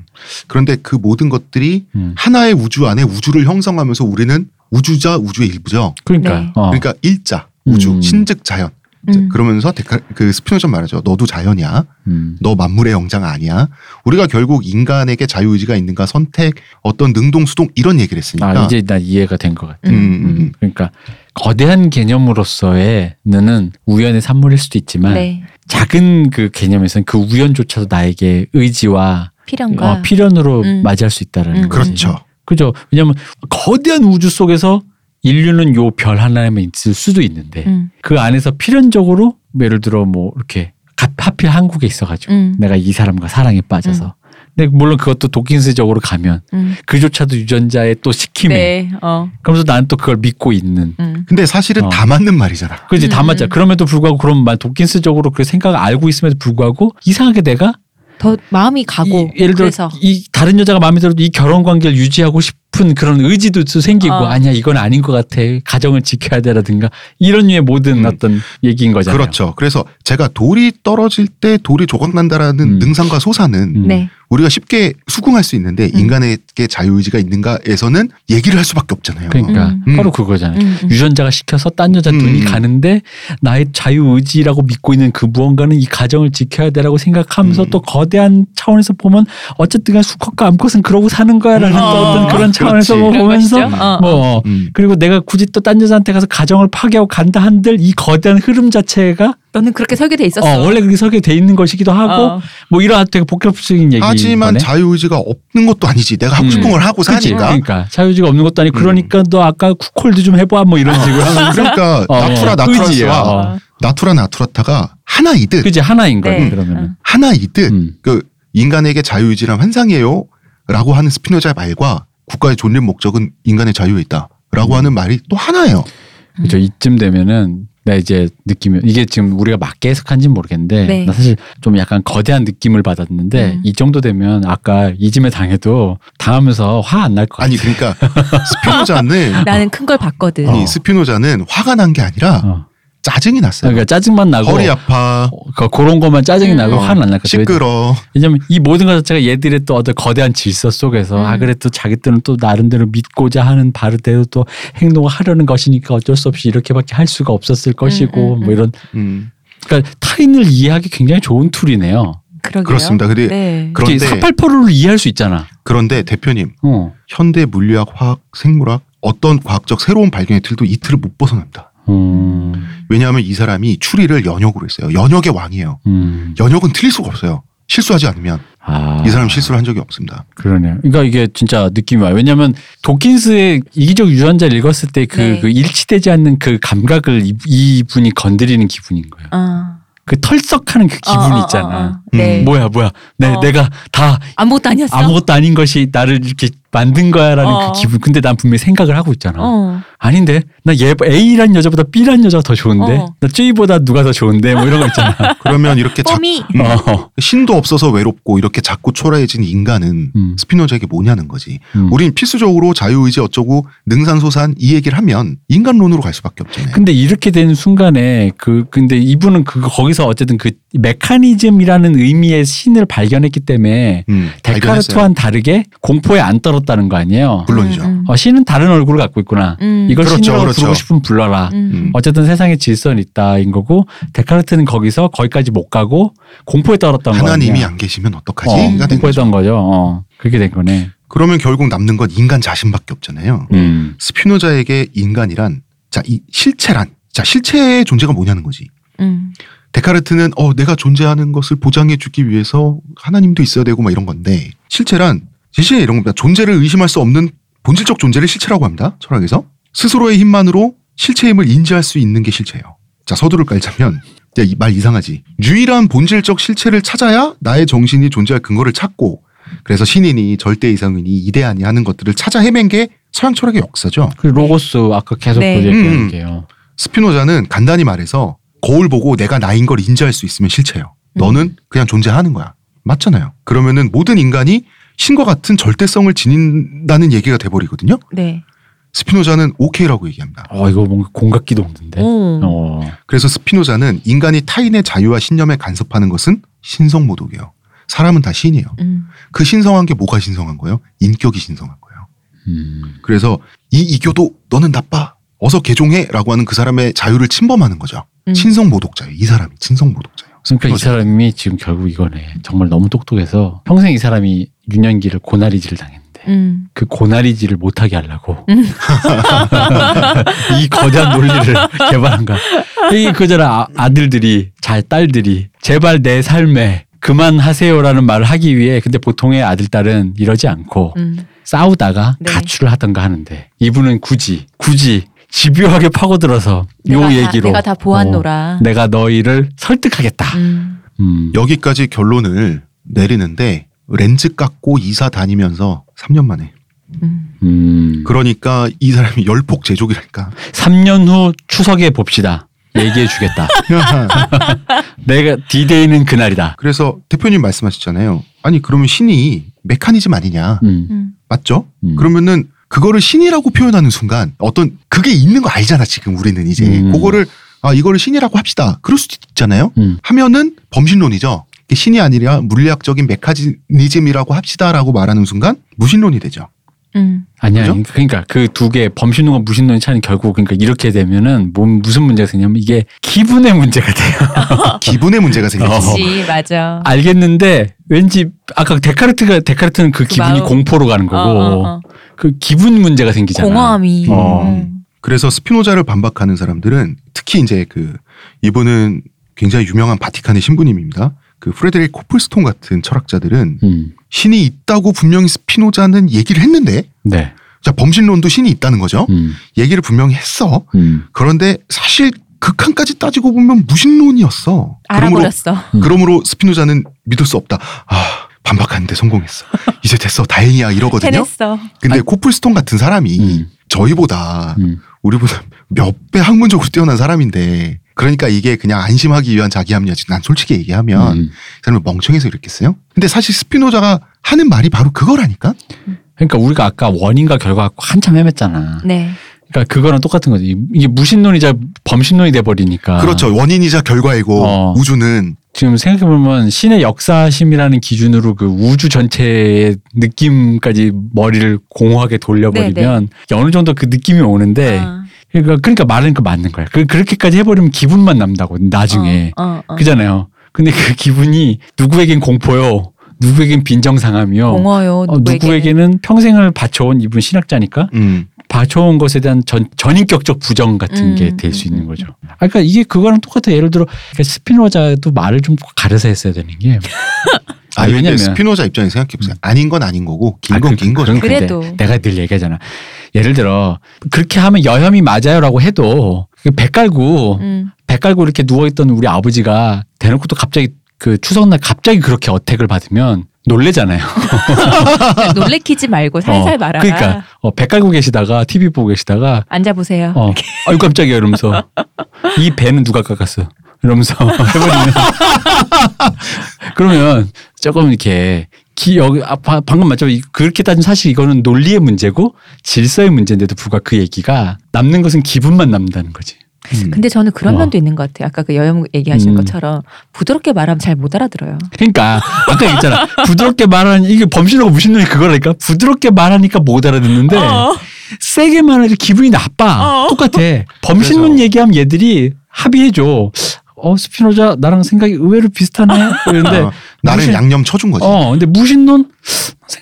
A: 그런데 그 모든 것들이
C: 음.
A: 하나의 우주 안에 우주를 형성하면서 우리는 우주자 우주의 일부죠.
C: 그러니까.
B: 네.
C: 어.
A: 그러니까 일자 우주
C: 음.
A: 신즉 자연.
B: 음.
A: 그러면서 데카, 그 스피노자 말하죠. 너도 자연이야.
C: 음.
A: 너 만물의 영장 아니야. 우리가 결국 인간에게 자유의지가 있는가 선택 어떤 능동수동 이런 얘기를 했으니까.
C: 아 이제 나 이해가 된 것 같아.
A: 음,
B: 음.
A: 음, 음.
C: 그러니까 거대한 개념으로서의는 우연의 산물일 수도 있지만
B: 네.
C: 작은 그 개념에서는 그 우연조차도 나에게 의지와
B: 필연과
C: 어, 필연으로
B: 음.
C: 맞이할 수 있다라는
B: 음.
C: 거지.
A: 그렇죠.
C: 그죠. 왜냐하면 거대한 우주 속에서 인류는 요 별 하나에만 있을 수도 있는데
B: 음.
C: 그 안에서 필연적으로 예를 들어 뭐 이렇게 가- 하필 한국에 있어가지고
B: 음.
C: 내가 이 사람과 사랑에 빠져서. 근데 물론 그것도 도킨스적으로 가면
B: 음.
C: 그조차도 유전자의 또 시킴에
B: 네. 어.
C: 그러면서 난또 그걸 믿고 있는.
B: 음.
A: 근데 사실은
C: 어.
A: 다 맞는 말이잖아.
C: 그지 다
B: 음.
C: 맞자. 그럼에도 불구하고 그런 말 도킨스적으로 그 생각을 알고 있음에도 불구하고 이상하게 내가
B: 더 마음이 가고
C: 이, 예를 들어
B: 그래서
C: 이 다른 여자가 마음에 들어도 이 결혼 관계를 유지하고 싶 은 그런 의지도 또 생기고
B: 어.
C: 아니야 이건 아닌 것 같아 가정을 지켜야 되라든가 이런 류의 모든
A: 음.
C: 어떤 얘기인 거잖아요.
A: 그렇죠. 그래서 제가 돌이 떨어질 때 돌이 조각난다라는
C: 음.
A: 능상과 소사는
C: 음.
B: 네.
A: 우리가 쉽게 수긍할 수 있는데
B: 음.
A: 인간에게 자유의지가 있는가에서는 얘기를 할 수밖에 없잖아요.
C: 그러니까
B: 음.
A: 음.
C: 바로 그거잖아요.
B: 음, 음.
C: 유전자가 시켜서 딴 여자 눈이
A: 음.
C: 가는데 나의 자유 의지라고 믿고 있는 그 무언가는 이 가정을 지켜야 되라고 생각하면서
A: 음.
C: 또 거대한 차원에서 보면 어쨌든 간 수컷과 암컷은 그러고 사는 거야라는
B: 어.
C: 또 어떤 그런
A: 그렇지.
C: 뭐 보면서.
B: 어, 어.
C: 뭐
A: 음.
C: 그리고 내가 굳이 또 딴 여자한테 가서 가정을 파괴하고 간다 한들 이 거대한 흐름 자체가
B: 너는 그렇게 설계돼 있었어.
C: 어, 원래 그렇게 설계돼 있는 것이기도 하고
B: 어.
C: 뭐 이런 되게 복합적인 얘기
A: 하지만 자유의지가 없는 것도 아니지. 내가 하고 싶은
C: 음.
A: 걸 하고
C: 그치?
A: 사니까.
C: 그러니까 자유지가 없는 것도 아니고
A: 음.
C: 그러니까 너 아까 cuckold 좀 해봐 뭐 이런 식으로
A: 그러니까
C: 어,
A: natura
C: 의지예요.
A: naturans와
C: 어.
A: natura naturata가 하나이듯
C: 그지 하나인 거예요
B: 네.
A: 하나이듯
C: 음.
A: 그 인간에게 자유의지란 환상이에요 라고 하는 스피노자의 말과 국가의 존립 목적은 인간의 자유에 있다라고
C: 음.
A: 하는 말이 또 하나예요.
C: 그죠 이쯤 되면은 나 이제 느낌이 이게 지금 우리가 맞게 해석한지는 모르겠는데
B: 네.
C: 나 사실 좀 약간 거대한 느낌을 받았는데
B: 음.
C: 이 정도 되면 아까 이지메 당해도 당하면서 화 안 날 것 같아.
A: 아니 그러니까 스피노자는
B: 나는 큰 걸 봤거든.
A: 아니 스피노자는 화가 난 게 아니라
C: 어.
A: 짜증이 났어요.
C: 그러니까 짜증만 나고
A: 허리 아파,
C: 어, 그- 그런 것만 짜증이
B: 음.
C: 나고
A: 어,
C: 화는 안날것 같아.
A: 시끄러.
C: 왜냐면 이 모든 것 자체가 얘들의 또 어떤 거대한 질서 속에서
B: 음.
C: 아 그래 또 자기들은 또 나름대로 믿고자 하는 바르대로 또 행동을 하려는 것이니까 어쩔 수 없이 이렇게밖에 할 수가 없었을 것이고
B: 음,
C: 뭐 이런
A: 음,
C: 그러니까 타인을 이해하기 굉장히 좋은 툴이네요.
B: 그러게요.
A: 그렇습니다. 근데
B: 네.
A: 그런데
C: 488을 이해할 수 있잖아.
A: 그런데 대표님
C: 어.
A: 현대 물리학, 화학, 생물학 어떤 과학적 새로운 발견의 틀도 이 틀을 못 벗어납니다.
C: 음.
A: 왜냐하면 이 사람이 추리를 연역으로 했어요. 연역의 왕이에요.
C: 음.
A: 연역은 틀릴 수가 없어요. 실수하지 않으면
C: 아,
A: 이 사람 실수를 한 적이 없습니다.
C: 그러네요. 그러니까 이게 진짜 느낌이 와요. 왜냐하면 도킨스의 이기적 유전자를 읽었을 때그
B: 네.
C: 그 일치되지 않는 그 감각을 이, 이분이 건드리는 기분인 거예요.
B: 어.
C: 그 털썩하는 그 기분
B: 어, 어,
C: 있잖아.
B: 어, 어. 네.
C: 뭐야 뭐야. 내
B: 어.
C: 내가 다
B: 아무것도 아니었어.
C: 아무것도 아닌 것이 나를 이렇게 만든 거야라는
B: 어.
C: 그 기분. 근데 난 분명히 생각을 하고 있잖아.
B: 어.
C: 아닌데 나얘 A란 여자보다 B란 여자가 더 좋은데
B: 어.
C: 나 J보다 누가 더 좋은데 뭐 이런 거 있잖아.
A: 그러면 이렇게 자,
B: 뽀미.
C: 어.
A: 신도 없어서 외롭고 이렇게 자꾸 초라해진 인간은
C: 음.
A: 스피노자에게 뭐냐는 거지.
C: 음.
A: 우린 필수적으로 자유의지 어쩌고 능산소산 이 얘기를 하면 인간론으로 갈 수밖에 없잖아요.
C: 근데 이렇게 되는 순간에 그 근데 이분은 그 거기서 어쨌든 그 메커니즘이라는 의미의 신을 발견했기 때문에
A: 음.
C: 데카르트와는 다르게 공포에 안 떨 었다는 거 아니에요.
A: 물론이죠.
B: 음,
C: 어, 신은 다른 얼굴을 갖고 있구나.
B: 음.
C: 이걸
A: 그렇죠,
C: 신이라고
A: 그렇죠.
C: 부르고 싶으면 불러라.
B: 음.
A: 음.
C: 어쨌든 세상에 질서는 있다인 거고 데카르트는 거기서 거기까지 못 가고 공포에 떨었던 거
A: 하나님이. 안 계시면 어떡하지?
C: 어,
A: 가된 거죠.
C: 공포했던 거죠. 어, 그렇게 된 거네.
A: 그러면 결국 남는 건 인간 자신밖에 없잖아요.
C: 음.
A: 스피노자에게 인간이란 자 이 실체란 자 실체의 존재가 뭐냐는 거지.
B: 음.
A: 데카르트는 어 내가 존재하는 것을 보장해 주기 위해서 하나님도 있어야 되고 막 이런 건데 실체란 제시에 이런 겁니다. 존재를 의심할 수 없는 본질적 존재를 실체라고 합니다. 철학에서 스스로의 힘만으로 실체임을 인지할 수 있는 게 실체예요. 자 서두를 깔자면 야, 이말 이상하지. 유일한 본질적 실체를 찾아야 나의 정신이 존재할 근거를 찾고 그래서 신인이 절대 이상이니 이데아니 하는 것들을 찾아 헤맨 게 서양 철학의 역사죠.
C: 그 로고스 아까 계속
B: 네.
C: 그 얘기하는
A: 음.
C: 게요.
A: 스피노자는 간단히 말해서 거울 보고 내가 나인 걸 인지할 수 있으면 실체예요. 너는 그냥 존재하는 거야. 맞잖아요. 그러면은 모든 인간이 신과 같은 절대성을 지닌다는 얘기가 돼버리거든요.
B: 네.
A: 스피노자는 오케이라고 얘기합니다.
C: 어 이거 뭔가 공각기도 없는데.
B: 오.
C: 어.
A: 그래서 스피노자는 인간이 타인의 자유와 신념에 간섭하는 것은 신성모독이에요. 사람은 다 신이에요.
B: 음.
A: 그 신성한 게 뭐가 신성한 거예요? 인격이 신성한 거예요.
C: 음.
A: 그래서 이 이교도 너는 나빠. 어서 개종해라고 하는 그 사람의 자유를 침범하는 거죠.
B: 음.
A: 신성 모독자예요. 이 사람이 신성 모독자예요.
C: 그러니까 이
A: 스피노자.
C: 사람이 지금 결국 이거네. 정말 너무 똑똑해서 평생 이 사람이 유년기를 고나리질을 당했는데
B: 음.
C: 그 고나리질을 못하게 하려고
B: 음.
C: 이 거대한 논리를 개발한 거야. 이 그잖아 아, 들들이 잘 딸들이 제발 내 삶에 그만하세요라는 말을 하기 위해 근데 보통의 아들 딸은 이러지 않고
B: 음.
C: 싸우다가
B: 네.
C: 가출을 하던가 하는데 이분은 굳이 굳이 집요하게 파고들어서 요
B: 다-
C: 얘기로
B: 내가 다 보았노라.
C: 어, 내가 너희를 설득하겠다.
B: 음.
C: 음.
A: 여기까지 결론을 내리는데 렌즈 깎고 이사 다니면서 3년 만에.
B: 음.
C: 음.
A: 그러니까 이 사람이 열폭 제족이라니까.
C: 3년 후 추석에 봅시다. 얘기해 주겠다. 내가 디데이는 그날이다.
A: 그래서 대표님 말씀하셨잖아요. 아니 그러면 신이 메커니즘 아니냐?
C: 음.
B: 음.
A: 맞죠?
C: 음.
A: 그러면은 그거를 신이라고 표현하는 순간 어떤 그게 있는 거 알잖아 지금 우리는 이제
C: 음.
A: 그거를 아 이거를 신이라고 합시다. 그럴 수도 있잖아요.
C: 음.
A: 하면은 범신론이죠. 신이 아니라 물리학적인 메커니즘이라고 합시다라고 말하는 순간 무신론이 되죠.
B: 음.
C: 아니야.
A: 그죠?
C: 그러니까 그 두 개 범신론과 무신론의 차이는 결국 그러니까 이렇게 되면은 뭐 무슨 문제가 생기냐면 이게 기분의 문제가 돼요.
A: 기분의 문제가 생기죠.
C: 어.
B: 맞아.
C: 알겠는데 왠지 아까 데카르트가 데카르트는 그,
B: 그
C: 기분이
B: 마음.
C: 공포로 가는
B: 어,
C: 거고
B: 어, 어.
C: 그 기분 문제가 생기잖아.
B: 공허함이.
C: 어.
B: 음.
A: 그래서 스피노자를 반박하는 사람들은 특히 이제 그 이분은 굉장히 유명한 바티칸의 신부님입니다. 그 프레데릭 코플스톤 같은 철학자들은
C: 음.
A: 신이 있다고 분명히 스피노자는 얘기를 했는데
C: 네.
A: 자 범신론도 신이 있다는 거죠.
C: 음.
A: 얘기를 분명히 했어.
C: 음.
A: 그런데 사실 극한까지 따지고 보면 무신론이었어. 그러므로
B: 알아버렸어.
C: 음.
A: 그러므로 스피노자는 믿을 수 없다. 아 반박하는데 성공했어. 이제 됐어. 다행이야 이러거든요.
B: 해냈어.
A: 근데 코플스톤 같은 사람이
C: 음.
A: 저희보다
C: 음.
A: 우리보다 몇 배 학문적으로 뛰어난 사람인데 그러니까 이게 그냥 안심하기 위한 자기 합리화지. 난 솔직히 얘기하면
C: 음.
A: 이 사람이 멍청해서 이랬겠어요? 근데 사실 스피노자가 하는 말이 바로 그거라니까.
C: 그러니까 우리가 아까 원인과 결과 갖고 한참 헤맸잖아.
B: 네.
C: 그러니까 그거랑 똑같은 거지. 이게 무신론이자 범신론이 돼 버리니까.
A: 그렇죠. 원인이자 결과이고
C: 어.
A: 우주는
C: 지금 생각해 보면 신의 역사심이라는 기준으로 그 우주 전체의 느낌까지 머리를 공허하게 돌려버리면 어느 정도 그 느낌이 오는데
B: 아.
C: 그러니까 그러니까 말은 그 맞는 거야. 그 그렇게까지 해버리면 기분만 남다고 나중에
B: 어, 어, 어.
C: 그잖아요. 근데 그 기분이 누구에겐 공포요, 누구에겐 빈정상함이요.
B: 공허요.
C: 어,
B: 누구에게는.
C: 평생을 바쳐온 이분 신학자니까
A: 음.
C: 바쳐온 것에 대한 전, 전인격적 부정 같은
B: 음,
C: 게될수
B: 음,
C: 있는
B: 음,
C: 거죠. 아, 그러니까 이게 그거랑 똑같아. 예를 들어 그러니까 스피노자도 말을 좀 가려서 했어야 되는 게
A: 아,
C: 아니,
A: 왜냐면 스피노자 입장에서 생각해 보세요.
C: 음.
A: 아닌 건 아닌 거고 긴
C: 아,
A: 건
C: 그-
A: 긴 거죠.
C: 건데
B: 그래도.
C: 내가 늘 얘기하잖아. 예를 들어 그렇게 하면 여혐이 맞아요라고 해도 그배 깔고
B: 음.
C: 배 깔고 이렇게 누워 있던 우리 아버지가 대놓고 또 갑자기 그 추석날 갑자기 그렇게 어택을 받으면 놀래잖아요.
B: 놀래키지 말고 살살
C: 어,
B: 말아라.
C: 그러니까 어, 배 깔고 계시다가 TV 보고 계시다가
B: 앉아보세요.
C: 어, 아유 깜짝이야 이러면서 이 배는 누가 깎았어? 이러면서 해버리면 그러면 조금 이렇게 기 여기 아, 바- 방금 맞죠? 이- 그렇게 따지면 사실 이거는 논리의 문제고 질서의 문제인데도 불구하고 그 얘기가 남는 것은 기분만 남는다는 거지. 음.
B: 근데 저는 그런
C: 어.
B: 면도 있는 것 같아요. 아까 그 여혐 얘기하시는
C: 음.
B: 것처럼 부드럽게 말하면 잘 못 알아들어요.
C: 그러니까 아까 얘기했잖아. 부드럽게 말하는 이게 범신하고 무신론이 그거라니까. 부드럽게 말하니까 못 알아듣는데 세게 말하니까 기분이 나빠.
B: 어.
C: 똑같아. 범신론
A: 그래서-
C: 얘기하면 얘들이 합의해줘. 어 스피노자 나랑 생각이 의외로 비슷하네. 그런데
A: 어, 나는
C: 무신-
A: 양념 쳐준 거지.
C: 어 근데 무신론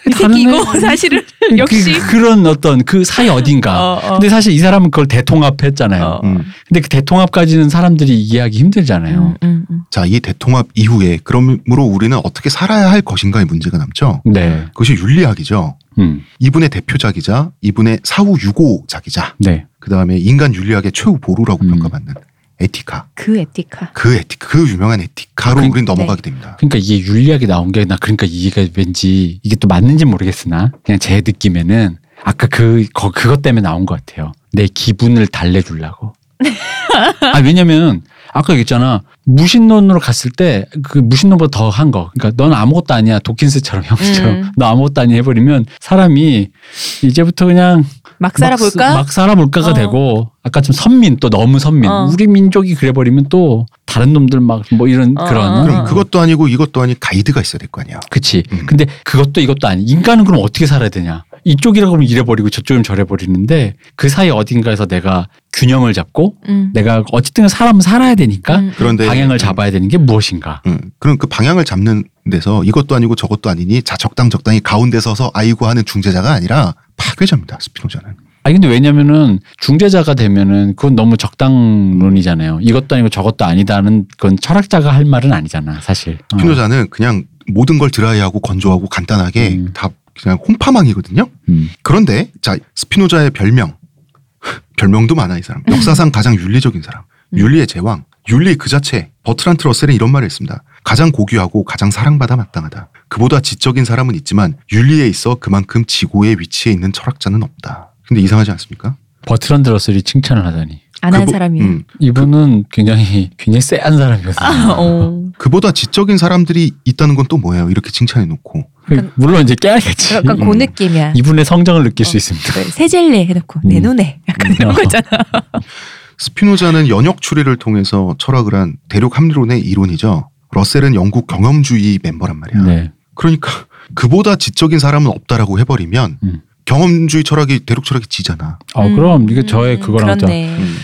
B: 이
C: 생각이
B: 새끼
C: 다르네.
B: 사실은 역시
C: 그, 그런 어떤 그 사이 어딘가.
B: 어, 어.
C: 근데 사실 이 사람은 그걸 대통합했잖아요.
B: 어.
A: 음.
C: 근데 그 대통합까지는 사람들이 이해하기 힘들잖아요.
B: 음, 음, 음.
A: 자, 이 대통합 이후에 그러므로 우리는 어떻게 살아야 할 것인가의 문제가 남죠.
C: 네.
A: 그것이 윤리학이죠.
C: 음.
A: 이분의 대표작이자 이분의 사후 유고작이자
C: 네.
A: 그 다음에 인간 윤리학의 최후 보루라고
C: 음.
A: 평가받는 에티카.
B: 그 에티카.
A: 그 에티 그 유명한 에티카로
C: 그-
A: 우린 넘어가게 됩니다.
C: 그러니까 이게 윤리학이 나온 게 나 그러니까 이게 왠지 이게 또 맞는지 모르겠으나 그냥 제 느낌에는 아까 그 거, 그것 때문에 나온 것 같아요. 내 기분을 달래주려고. 아 왜냐면 아까 얘기했잖아 무신론으로 갔을 때 그 무신론보다 더 한 거. 그러니까 넌 아무것도 아니야 도킨스처럼 형처럼
B: 음.
C: 너 아무것도 아니야 해버리면 사람이 이제부터 그냥
B: 막 살아볼까?
C: 막, 막 살아볼까가
B: 어.
C: 되고 아까 좀 선민 또 너무 선민
B: 어.
C: 우리 민족이 그래버리면 또 다른 놈들 막 뭐 이런
B: 어,
C: 그런
B: 어.
A: 그럼 그것도 아니고 이것도 아닌 가이드가 있어야 될 거 아니야.
C: 그치.
A: 음.
C: 근데 그것도 이것도 아니. 인간은 그럼 어떻게 살아야 되냐. 이쪽이라 그러면 이래버리고 저쪽이면 저래버리는데 그 사이 어딘가에서 내가 균형을 잡고
B: 음.
C: 내가 어쨌든 사람은 살아야 되니까
B: 음.
A: 그런데
C: 방향을 잡아야 되는 게 무엇인가.
A: 음, 그럼 그 방향을 잡는 데서 이것도 아니고 저것도 아니니 자 적당 적당히 가운데 서서 아이고 하는 중재자가 아니라 파괴자입니다. 스피노자는.
C: 아니 근데 왜냐면은 중재자가 되면은 그건 너무 적당론이잖아요. 이것도 아니고 저것도 아니다는 그건 철학자가 할 말은 아니잖아, 사실. 어.
A: 스피노자는 그냥 모든 걸 드라이하고 건조하고 간단하게
C: 음.
A: 다 그냥 홈파망이거든요.
C: 음.
A: 그런데 자 스피노자의 별명 별명도 많아 이 사람. 역사상 가장 윤리적인 사람.
B: 음.
A: 윤리의 제왕. 윤리 그 자체. 버트란트 러셀은 이런 말을 했습니다. 가장 고귀하고 가장 사랑받아 마땅하다. 그보다 지적인 사람은 있지만 윤리에 있어 그만큼 지고의 위치에 있는 철학자는 없다. 근데 이상하지 않습니까?
C: 버트런드 러셀이 칭찬을 하다니.
B: 안한
A: 그보-
B: 사람이.
A: 음,
C: 이분은 굉장히 굉장히 쎄한 사람이거든요.
B: 아, 어.
A: 그보다 지적인 사람들이 있다는 건 또 뭐예요? 이렇게 칭찬해 놓고.
C: 물론 이제 깨야겠지.
B: 약간 그
A: 음.
B: 느낌이야.
C: 이분의 성정을 느낄 수
B: 어.
C: 있습니다.
B: 네, 세젤레 해놓고 내
C: 음.
B: 눈에 약간 이런
C: 어.
B: 거 있잖아.
A: 스피노자는 연역 추리를 통해서 철학을 한 대륙 합리론의 이론이죠. 러셀은 영국 경험주의 멤버란 말이야.
C: 네.
A: 그러니까 그보다 지적인 사람은 없다라고 해버리면
C: 음.
A: 경험주의 철학이 대륙 철학이 지잖아.
C: 어, 그럼 이게 저의
B: 음,
C: 그거랑.
A: 음.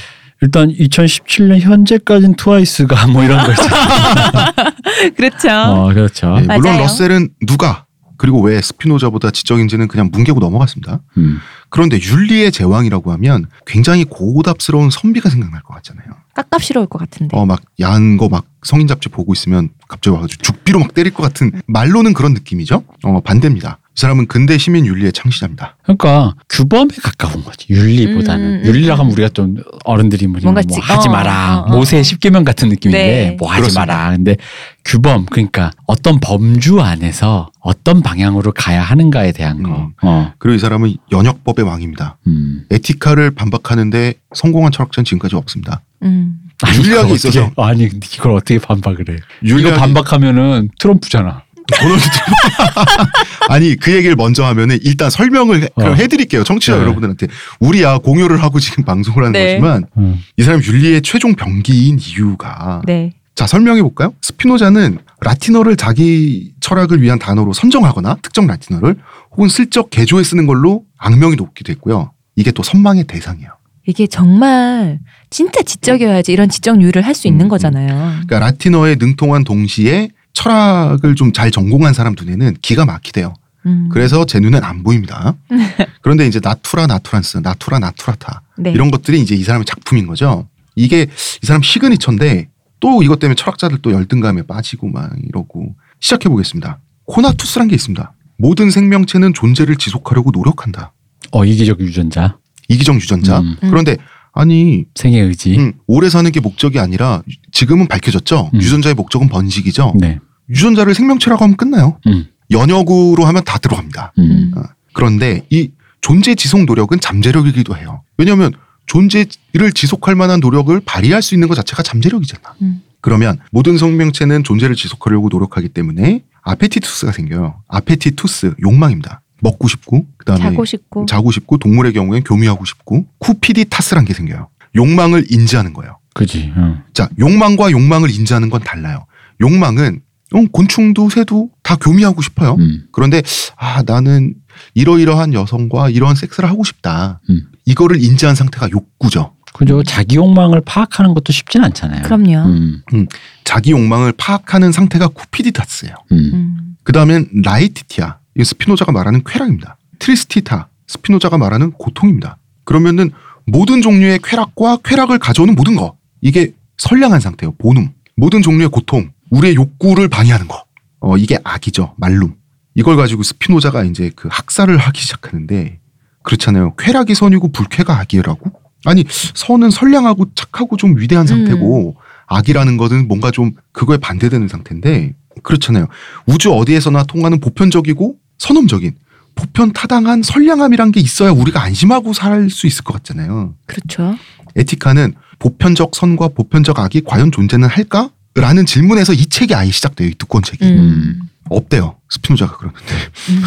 C: 일단 2017년 현재까지는 트와이스가 뭐 이런 거 있잖아요.
B: 그렇죠.
C: 어, 그렇죠.
A: 네, 물론
B: 맞아요.
A: 러셀은 누가 그리고 왜 스피노자보다 지적인지는 그냥 뭉개고 넘어갔습니다.
C: 음.
A: 그런데 윤리의 제왕이라고 하면 굉장히 고답스러운 선비가 생각날 것 같잖아요.
B: 깝깝스러울 것 같은데.
A: 어 막 야한 거 막 성인 잡지 보고 있으면 갑자기 와가지고 죽비로 막 때릴 것 같은 말로는 그런 느낌이죠. 어 반대입니다. 이 사람은 근대 시민 윤리의 창시자입니다.
C: 그러니까 규범에 가까운 거지. 윤리보다는.
B: 음, 음,
C: 윤리라고 하면
B: 음.
C: 우리가 좀 어른들이 뭐,
B: 뭔가
C: 뭐
B: 지-
C: 하지
B: 어,
C: 마라.
B: 어, 어,
C: 모세
B: 어.
C: 10계명 같은 느낌인데
B: 네.
C: 뭐 하지
A: 그렇습니다.
C: 마라. 근데 규범 그러니까 어떤 범주 안에서 어떤 방향으로 가야 하는가에 대한 거.
A: 음.
C: 어.
A: 그리고 이 사람은 연역법의 왕입니다.
C: 음.
A: 에티카를 반박하는데 성공한 철학자는 지금까지 없습니다.
B: 음.
C: 아니,
A: 윤리학이
C: 이걸 어떻게-
A: 있어서.
C: 아니 이걸 어떻게 반박을 해? 이거
A: 윤리학이-
C: 반박하면은 트럼프잖아.
A: 도널드 트럼프. 아니 그 얘기를 먼저 하면은 일단 설명을 해, 그럼
C: 어.
A: 해드릴게요 청취자
C: 네.
A: 여러분들한테 우리야 공유를 하고 지금 방송을 하는
B: 네.
A: 거지만
C: 음.
A: 이 사람 윤리의 최종 병기인 이유가
B: 네.
A: 자 설명해 볼까요? 스피노자는 라틴어를 자기 철학을 위한 단어로 선정하거나 특정 라틴어를 혹은 슬쩍 개조해 쓰는 걸로 악명이 높기도 했고요. 이게 또 선망의 대상이에요.
B: 이게 정말 진짜 지적이어야지 이런 지적률을 할 수 있는
A: 음, 음.
B: 거잖아요.
A: 그러니까 라틴어에 능통한 동시에 철학을 좀 잘 전공한 사람 눈에는 기가 막히대요.
B: 음.
A: 그래서 제 눈엔 안 보입니다. 그런데 이제 나투라 나투란스, 나투라 나투라타
B: 네.
A: 이런 것들이 이제 이 사람의 작품인 거죠. 이게 이 사람 시그니처인데 또 이것 때문에 철학자들 또 열등감에 빠지고 막 이러고 시작해 보겠습니다. 코나투스란 게 있습니다. 모든 생명체는 존재를 지속하려고 노력한다.
C: 어 이기적 유전자,
A: 이기적 유전자.
C: 음.
A: 그런데 아니
C: 생의 의지.
A: 음, 오래 사는 게 목적이 아니라 지금은 밝혀졌죠.
C: 음.
A: 유전자의 목적은 번식이죠.
C: 네.
A: 유전자를 생명체라고 하면 끝나요.
C: 음.
A: 연역으로 하면 다 들어갑니다.
C: 음.
A: 어, 그런데 이 존재 지속 노력은 잠재력이기도 해요. 왜냐하면 존재를 지속할 만한 노력을 발휘할 수 있는 것 자체가 잠재력이잖아.
B: 음.
A: 그러면 모든 생명체는 존재를 지속하려고 노력하기 때문에 아페티투스가 생겨요. 아페티투스 욕망입니다. 먹고 싶고 그다음에
B: 자고 싶고.
A: 자고 싶고 동물의 경우엔 교미하고 싶고 쿠피디 타스란 게 생겨요. 욕망을 인지하는 거예요.
C: 그지. 어.
A: 자, 욕망과 욕망을 인지하는 건 달라요. 욕망은 어, 곤충도 새도 다 교미하고 싶어요.
C: 음.
A: 그런데 아 나는 이러이러한 여성과 이러한 섹스를 하고 싶다.
C: 음.
A: 이거를 인지한 상태가 욕구죠.
C: 그죠. 자기 욕망을 파악하는 것도 쉽진 않잖아요.
B: 그럼요.
C: 음.
A: 자기 욕망을 파악하는 상태가 cupiditas예요.
C: 음.
B: 음.
A: 그 다음엔 laetitia. 이 스피노자가 말하는 쾌락입니다. tristitia. 스피노자가 말하는 고통입니다. 그러면은 모든 종류의 쾌락과 쾌락을 가져오는 모든 거. 이게 선량한 상태예요. 본움. 모든 종류의 고통. 우리의 욕구를 방해하는 거. 어, 이게 악이죠. 말룸. 이걸 가지고 스피노자가 이제 그 학살을 하기 시작하는데 그렇잖아요. 쾌락이 선이고 불쾌가 악이라고? 아니, 선은 선량하고 착하고 좀 위대한 상태고 악이라는 것은 뭔가 좀 그거에 반대되는 상태인데 그렇잖아요. 우주 어디에서나 통하는 보편적이고 선험적인 보편 타당한 선량함이란 게 있어야 우리가 안심하고 살 수 있을 것 같잖아요.
B: 그렇죠.
A: 에티카는 보편적 선과 보편적 악이 과연 존재는 할까? 라는 질문에서 이 책이 아예 시작돼요. 이 두꺼운 책이.
B: 음.
A: 없대요. 스피노자가 그러는데.
B: 음.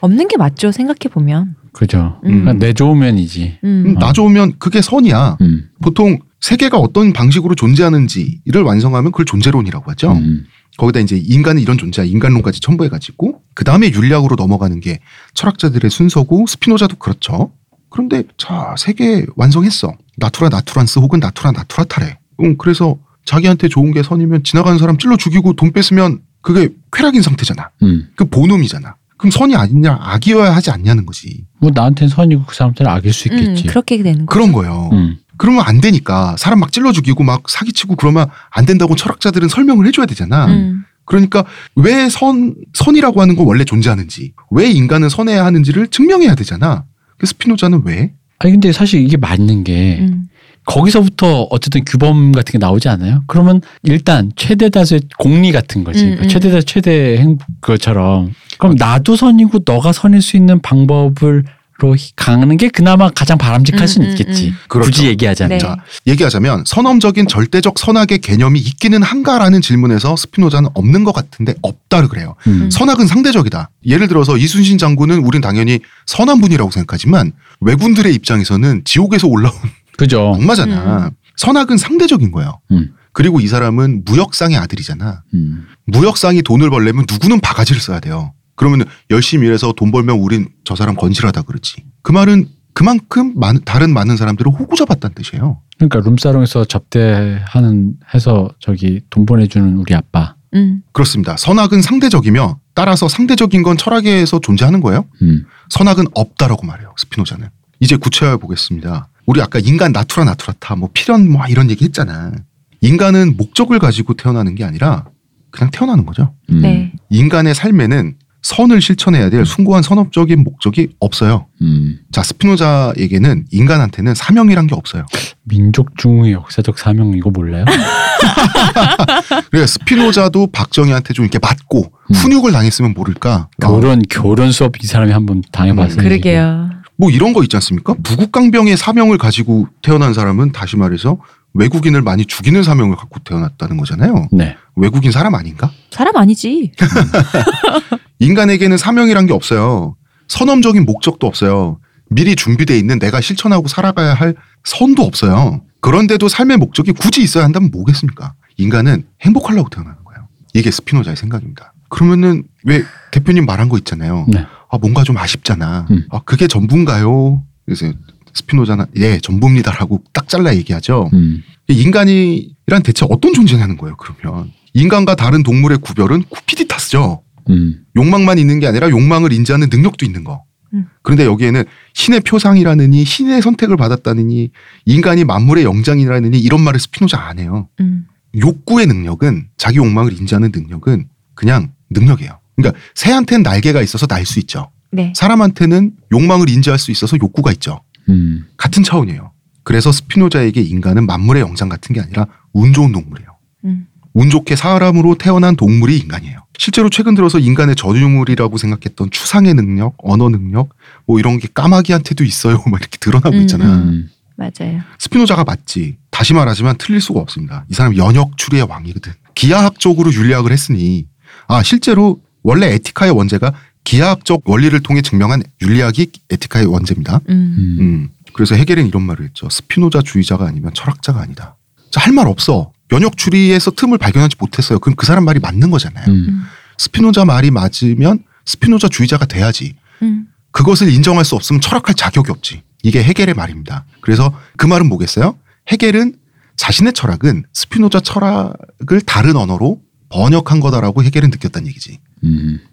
B: 없는 게 맞죠. 생각해 보면.
C: 그죠.
B: 음.
C: 그러니까 내 좋으면이지.
B: 음.
A: 음, 나 좋으면 그게 선이야.
C: 음.
A: 보통 세계가 어떤 방식으로 존재하는지를 완성하면 그걸 존재론이라고 하죠.
C: 음.
A: 거기다 이제 인간은 이런 존재야. 인간론까지 첨부해가지고 그 다음에 윤리학으로 넘어가는 게 철학자들의 순서고 스피노자도 그렇죠. 그런데 자 세계 완성했어. 나투라 나투란스 혹은 나투라 나투라타래. 음 그래서 자기한테 좋은 게 선이면 지나가는 사람 찔러 죽이고 돈 뺏으면 그게 쾌락인 상태잖아.
C: 음.
A: 그 본음이잖아. 그럼 선이 아니냐 악이어야 하지 않냐는 거지.
C: 뭐 나한테는 선이고 그 사람한테는 악일 수
B: 음,
C: 있겠지.
B: 그렇게 되는 거.
A: 그런 거예요.
C: 음.
A: 그러면 안 되니까 사람 막 찔러 죽이고 막 사기치고 그러면 안 된다고 철학자들은 설명을 해줘야 되잖아.
B: 음.
A: 그러니까 왜 선, 선이라고 하는 건 원래 존재하는지, 왜 인간은 선해야 하는지를 증명해야 되잖아. 그 스피노자는 왜?
C: 아니 근데 사실 이게 맞는 게
B: 음.
C: 거기서부터 어쨌든 규범 같은 게 나오지 않아요? 그러면 일단 최대 다수의 공리 같은 거지.
B: 음, 음.
C: 최대 다수 최대 행 그것처럼 그럼 나도 선이고 너가 선일 수 있는 방법을 로 가는 게 그나마 가장 바람직할
B: 음,
C: 수는
B: 음,
C: 있겠지.
B: 음.
A: 그렇죠.
C: 굳이 얘기하자면.
B: 네.
A: 자, 얘기하자면 선험적인 절대적 선악의 개념이 있기는 한가라는 질문에서 스피노자는 없는 것 같은데 없다를 그래요.
C: 음.
A: 선악은 상대적이다. 예를 들어서 이순신 장군은 우린 당연히 선한 분이라고 생각하지만 왜군들의 입장에서는 지옥에서 올라온
C: 그죠.
A: 악마잖아. 선악은 상대적인 거예요.
C: 음.
A: 그리고 이 사람은 무역상의 아들이잖아.
C: 음.
A: 무역상이 돈을 벌려면 누구는 바가지를 써야 돼요. 그러면 열심히 일해서 돈 벌면 우린 저 사람 건실하다 그러지. 그 말은 그만큼 많은 다른 많은 사람들을 호구 잡았다는 뜻이에요.
C: 그러니까 룸사롱에서 접대하는 해서 저기 돈 보내주는 우리 아빠.
B: 음.
A: 그렇습니다. 선악은 상대적이며 따라서 상대적인 건 철학에서 존재하는 거예요.
C: 음.
A: 선악은 없다라고 말해요. 스피노자는. 이제 구체화해 보겠습니다. 우리 아까 인간 나투라 나투라타 뭐 필연 뭐 이런 얘기 했잖아. 인간은 목적을 가지고 태어나는 게 아니라 그냥 태어나는 거죠.
C: 음.
B: 네.
A: 인간의 삶에는 선을 실천해야 될 숭고한 선업적인 목적이 없어요.
C: 음.
A: 자, 스피노자에게는 인간한테는 사명이란 게 없어요.
C: 민족 중의 역사적 사명 이거 몰라요?
A: 그러니까 스피노자도 박정희한테 좀 이렇게 맞고
C: 음.
A: 훈육을 당했으면 모를까. 어,
C: 교련 교련 수업 이 사람이 한번 당해봤어요.
A: 음,
B: 그러게요.
A: 뭐 이런 거 있지 않습니까? 부국강병의 사명을 가지고 태어난 사람은 다시 말해서 외국인을 많이 죽이는 사명을 갖고 태어났다는 거잖아요.
C: 네.
A: 외국인 사람 아닌가?
B: 사람 아니지.
A: 인간에게는 사명이란 게 없어요. 선험적인 목적도 없어요. 미리 준비돼 있는 내가 실천하고 살아가야 할 선도 없어요. 그런데도 삶의 목적이 굳이 있어야 한다면 뭐겠습니까? 인간은 행복하려고 태어나는 거예요. 이게 스피노자의 생각입니다. 그러면은 왜 대표님 말한 거 있잖아요.
C: 네.
A: 아 뭔가 좀 아쉽잖아.
C: 음.
A: 아 그게 전부인가요? 그래서 스피노자는 예 전부입니다라고 딱 잘라 얘기하죠.
C: 음.
A: 인간이란 대체 어떤 존재냐는 거예요. 그러면 인간과 다른 동물의 구별은 쿠피디타스죠.
C: 음.
A: 욕망만 있는 게 아니라 욕망을 인지하는 능력도 있는 거.
B: 음.
A: 그런데 여기에는 신의 표상이라느니 신의 선택을 받았다느니 인간이 만물의 영장이라느니 이런 말을 스피노자 안 해요.
B: 음.
A: 욕구의 능력은 자기 욕망을 인지하는 능력은 그냥 능력이에요. 그러니까 새한테는 날개가 있어서 날 수 있죠.
B: 네.
A: 사람한테는 욕망을 인지할 수 있어서 욕구가 있죠.
C: 음.
A: 같은 차원이에요. 그래서 스피노자에게 인간은 만물의 영장 같은 게 아니라 운 좋은 동물이에요.
B: 음.
A: 운 좋게 사람으로 태어난 동물이 인간이에요. 실제로 최근 들어서 인간의 전유물이라고 생각했던 추상의 능력, 언어 능력, 뭐 이런 게 까마귀한테도 있어요. 막 이렇게 드러나고
B: 음,
A: 있잖아요.
C: 음.
B: 맞아요.
A: 스피노자가 맞지. 다시 말하지만 틀릴 수가 없습니다. 이 사람 연역 추리의 왕이거든. 기하학적으로 윤리학을 했으니 아 실제로 원래 에티카의 원제가 기하학적 원리를 통해 증명한 윤리학이 에티카의 원제입니다.
B: 음.
C: 음.
A: 음. 그래서 해겔은 이런 말을 했죠. 스피노자 주의자가 아니면 철학자가 아니다. 할 말 없어. 연역 추리에서 틈을 발견하지 못했어요. 그럼 그 사람 말이 맞는 거잖아요.
C: 음.
A: 스피노자 말이 맞으면 스피노자 주의자가 돼야지.
B: 음.
A: 그것을 인정할 수 없으면 철학할 자격이 없지. 이게 해겔의 말입니다. 그래서 그 말은 뭐겠어요? 해겔은 자신의 철학은 스피노자 철학을 다른 언어로 번역한 거다라고 해겔은 느꼈다는 얘기지.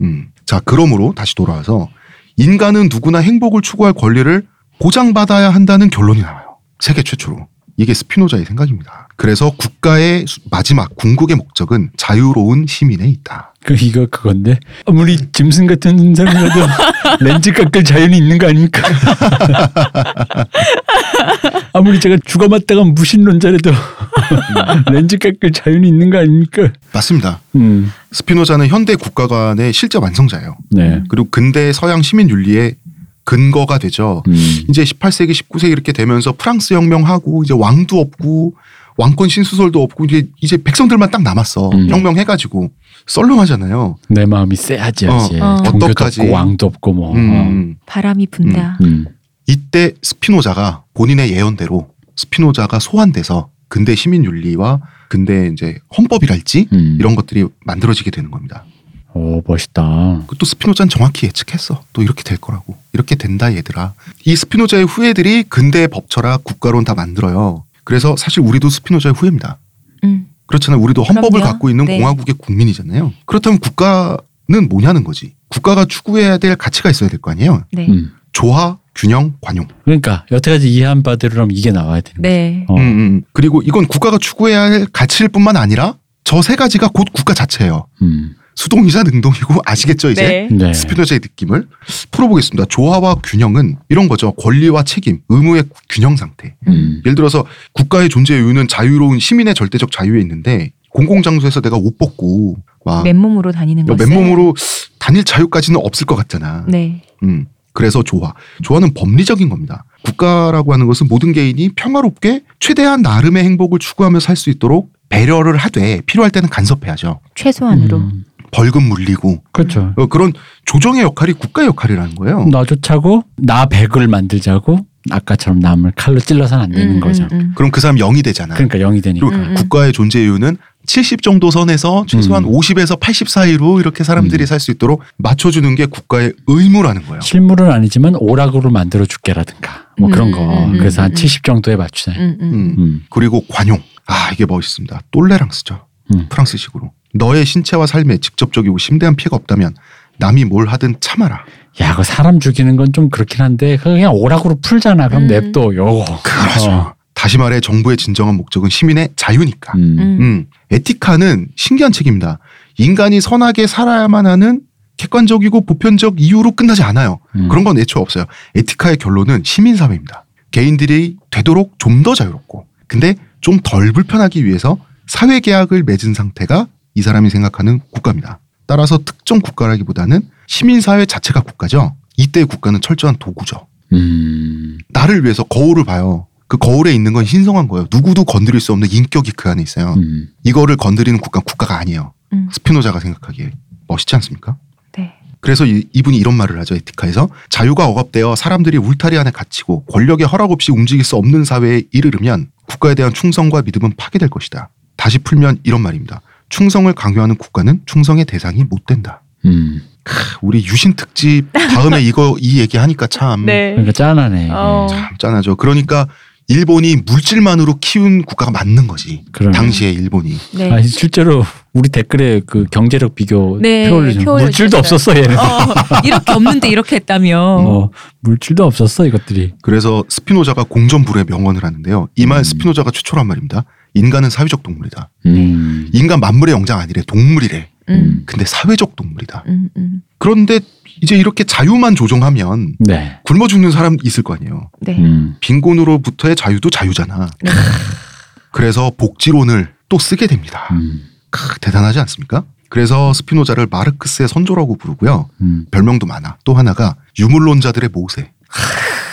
C: 음.
A: 음. 자, 그러므로 다시 돌아와서 인간은 누구나 행복을 추구할 권리를 보장받아야 한다는 결론이 나와요. 세계 최초로. 이게 스피노자의 생각입니다. 그래서 국가의 수- 마지막 궁극의 목적은 자유로운 시민에 있다.
C: 그 이거 그건데 아무리 짐승 같은 사람이라도 렌즈 깎을 자연이 있는 거 아닙니까? 아무리 제가 죽어맞다가 무신론자라도 렌즈 깎을 자연이 있는 거 아닙니까?
A: 맞습니다.
C: 음,
A: 스피노자는 현대 국가관의 실제 완성자예요.
C: 네.
A: 그리고 근대 서양 시민 윤리의 근거가 되죠.
C: 음,
A: 이제 18세기, 19세기 이렇게 되면서 프랑스 혁명하고 이제 왕도 없고 왕권 신수설도 없고 이제 이제 백성들만 딱 남았어.
C: 음.
A: 혁명해가지고 썰렁하잖아요.
C: 내 마음이 쎄하지
A: 어,
C: 아직
B: 어.
A: 어떡하지?
C: 없고 왕도 없고 뭐.
A: 음.
B: 바람이 분다.
C: 어. 음.
A: 이때 스피노자가 본인의 예언대로 스피노자가 소환돼서 근대 시민 윤리와 근대 이제 헌법이랄지
C: 음.
A: 이런 것들이 만들어지게 되는 겁니다.
C: 오 멋있다.
A: 그것도 스피노자는 정확히 예측했어. 또 이렇게 될 거라고. 이렇게 된다 얘들아. 이 스피노자의 후예들이 근대 법철학 국가론 다 만들어요. 그래서 사실 우리도 스피노자의 후예입니다.
B: 음.
A: 그렇잖아요. 우리도 헌법을
B: 그럼요.
A: 갖고 있는
B: 네.
A: 공화국의 국민이잖아요. 그렇다면 국가는 뭐냐는 거지. 국가가 추구해야 될 가치가 있어야 될 거 아니에요.
B: 네.
C: 음.
A: 조화, 균형, 관용.
C: 그러니까 여태까지 이해한 바대로라면 이게 나와야 되는.
B: 네.
C: 어.
A: 음, 음. 그리고 이건 국가가 추구해야 할 가치일 뿐만 아니라 저 세 가지가 곧 국가 자체예요.
C: 음.
A: 수동이자 능동이고 아시겠죠 이제?
B: 네.
C: 네.
A: 스피노자의 느낌을 풀어보겠습니다. 조화와 균형은 이런 거죠. 권리와 책임, 의무의 균형 상태.
C: 음.
A: 예를 들어서 국가의 존재 이유는 자유로운 시민의 절대적 자유에 있는데 공공장소에서 내가 옷 벗고 막
B: 맨몸으로 다니는
A: 어,
B: 것은
A: 맨몸으로 다닐 자유까지는 없을 것 같잖아.
B: 네.
A: 음. 그래서 조화. 조화는 법리적인 겁니다. 국가라고 하는 것은 모든 개인이 평화롭게 최대한 나름의 행복을 추구하며 살 수 있도록 배려를 하되 필요할 때는 간섭해야죠.
B: 최소한으로.
C: 음.
A: 벌금 물리고
C: 그렇죠.
A: 어, 그런 조정의 역할이 국가의 역할이라는 거예요.
C: 너 쫓아고 나 백을 만들자고 아까처럼 남을 칼로 찔러서는 안 되는
B: 음,
C: 거죠.
B: 음, 음.
A: 그럼 그 사람 0이 되잖아.
C: 그러니까 영이 되니까.
A: 그리고
B: 음, 음.
A: 국가의 존재 이유는 70 정도 선에서 최소한
C: 음.
A: 50에서 80 사이로 이렇게 사람들이
C: 음.
A: 살수 있도록 맞춰주는 게 국가의 의무라는 거예요.
C: 실물은 아니지만 오락으로 만들어 줄게라든가 뭐 그런
B: 음,
C: 거.
B: 음, 음,
C: 그래서 한
B: 음.
C: 70 정도에.
B: 음, 음.
A: 음.
C: 음.
A: 그리고 관용. 아 이게 멋있습니다. 똘레랑스죠.
C: 음.
A: 프랑스식으로. 너의 신체와 삶에 직접적이고 심대한 피해가 없다면 남이 뭘 하든 참아라.
C: 야, 그 사람 죽이는 건 좀 그렇긴 한데 그냥 오락으로 풀잖아. 그럼
B: 음.
C: 냅둬. 요거.
A: 그렇죠.
C: 어.
A: 다시 말해 정부의 진정한 목적은 시민의 자유니까.
C: 음.
B: 음.
A: 음, 에티카는 신기한 책입니다. 인간이 선하게 살아야만 하는 객관적이고 보편적 이유로 끝나지 않아요.
C: 음.
A: 그런 건 애초에 없어요. 에티카의 결론은 시민사회입니다. 개인들이 되도록 좀 더 자유롭고, 근데 좀 덜 불편하기 위해서 사회계약을 맺은 상태가 이 사람이 생각하는 국가입니다. 따라서 특정 국가라기보다는 시민사회 자체가 국가죠. 이때의 국가는 철저한 도구죠.
C: 음.
A: 나를 위해서 거울을 봐요. 그 거울에 있는 건 신성한 거예요. 누구도 건드릴 수 없는 인격이 그 안에 있어요.
C: 음.
A: 이거를 건드리는 국가 국가가 아니에요.
B: 음.
A: 스피노자가 생각하기에 멋있지 않습니까?
B: 네.
A: 그래서 이, 이분이 이런 말을 하죠 에티카에서 자유가 억압되어 사람들이 울타리 안에 갇히고 권력의 허락 없이 움직일 수 없는 사회에 이르르면 국가에 대한 충성과 믿음은 파괴될 것이다. 다시 풀면 이런 말입니다. 충성을 강요하는 국가는 충성의 대상이 못 된다.
C: 음.
A: 크, 우리 유신 특집 다음에 이거 이 얘기 하니까 참,
B: 네.
C: 그러니까 짠하네.
B: 어.
A: 참 짠하죠. 그러니까 일본이 물질만으로 키운 국가가 맞는 거지.
C: 그러네.
A: 당시에 일본이.
B: 네.
C: 아니 실제로 우리 댓글에 그 경제력 비교
B: 네,
C: 표 올리죠.
B: 표
C: 물질도
B: 올려주셨어요.
C: 없었어 얘는.
B: 어, 이렇게 없는데 이렇게 했다며.
C: 뭐 물질도 없었어 이것들이.
A: 그래서 스피노자가 공전불의 명언을 하는데요. 이말
C: 음.
A: 스피노자가 최초로 한 말입니다. 인간은 사회적 동물이다.
C: 음.
A: 인간 만물의 영장 아니래 동물이래.
B: 음,
A: 근데 사회적 동물이다.
B: 음, 음.
A: 그런데 이제 이렇게 자유만 조종하면
C: 네.
A: 굶어 죽는 사람 있을 거 아니에요.
B: 네.
C: 음.
A: 빈곤으로부터의 자유도 자유잖아.
B: 네.
A: 그래서 복지론을 또 쓰게 됩니다.
C: 음.
A: 크, 대단하지 않습니까? 그래서 스피노자를 마르크스의 선조라고 부르고요.
C: 음.
A: 별명도 많아. 또 하나가 유물론자들의 모세.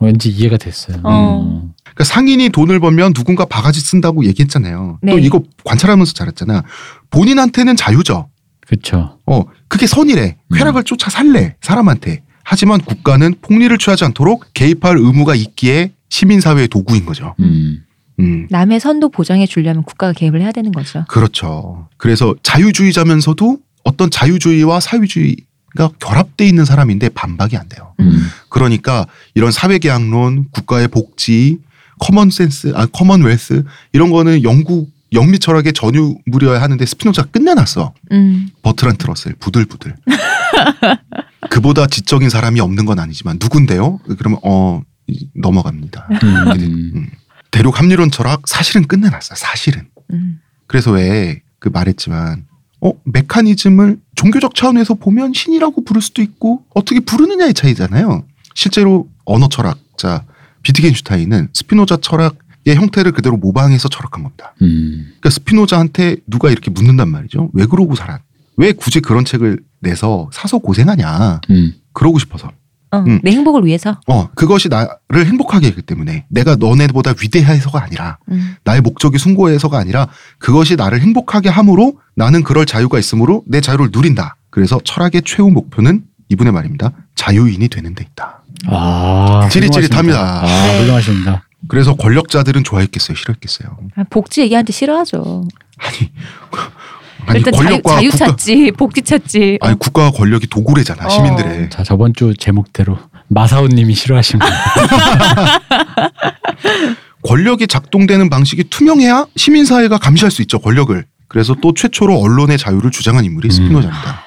C: 왠지 이해가 됐어요.
B: 어.
C: 음.
A: 그러니까 상인이 돈을 벌면 누군가 바가지 쓴다고 얘기했잖아요. 또
B: 네.
A: 이거 관찰하면서 잘했잖아. 본인한테는 자유죠.
C: 그렇죠.
A: 어, 그게 선이래.
C: 음.
A: 쾌락을 쫓아 살래. 사람한테. 하지만 국가는 폭리를 취하지 않도록 개입할 의무가 있기에 시민사회의 도구인 거죠.
C: 음.
A: 음.
B: 남의 선도 보장해 주려면 국가가 개입을 해야 되는 거죠.
A: 그렇죠. 그래서 자유주의자면서도 어떤 자유주의와 사회주의 가 결합돼 있는 사람인데 반박이 안 돼요.
C: 음.
A: 그러니까 이런 사회계약론, 국가의 복지, common sense, 아 commonwealth 이런 거는 영국 영미 철학의 전유물이어야 하는데 스피노자가 끝내놨어.
B: 음,
A: 버트런드 러셀 부들부들. 그보다 지적인 사람이 없는 건 아니지만 누군데요? 그러면 어 이- 넘어갑니다.
C: 음.
A: 음. 대륙 합리론 철학 사실은 끝내놨어. 사실은.
B: 음.
A: 그래서 왜 그 말했지만 어 메커니즘을 종교적 차원에서 보면 신이라고 부를 수도 있고 어떻게 부르느냐의 차이잖아요. 실제로 언어 철학자 비트겐슈타인은 스피노자 철학의 형태를 그대로 모방해서 철학한 겁니다.
C: 음.
A: 그러니까 스피노자한테 누가 이렇게 묻는단 말이죠. 왜 그러고 살아? 왜 굳이 그런 책을 내서 사서 고생하냐?
C: 음.
A: 그러고 싶어서.
B: 어,
A: 음.
B: 내 행복을 위해서.
A: 어 그것이 나를 행복하게 했기 때문에 내가 너네보다 위대해서가 아니라
B: 음.
A: 나의 목적이 숭고해서가 아니라 그것이 나를 행복하게 함으로 나는 그럴 자유가 있으므로 내 자유를 누린다. 그래서 철학의 최후 목표는 이분의 말입니다. 자유인이 되는 데 있다.
C: 아,
A: 찌릿찌릿합니다.
C: 훌륭하십니다. 아,
B: 네.
C: 훌륭하십니다.
A: 그래서 권력자들은 좋아했겠어요, 싫어했겠어요.
B: 아, 복지 얘기한테 싫어하죠.
A: 아니, 아니
B: 일단 자유,
A: 권력과
B: 자유
A: 국가,
B: 찾지, 복지 찾지. 어.
A: 아니 국가와 권력이 도구래잖아
B: 어.
A: 시민들의.
C: 자, 저번 주 제목대로 마사오님이 싫어하십니다.
A: 권력이 작동되는 방식이 투명해야 시민사회가 감시할 수 있죠 권력을. 그래서 또 최초로 언론의 자유를 주장한 인물이
C: 음.
A: 스피노자입니다.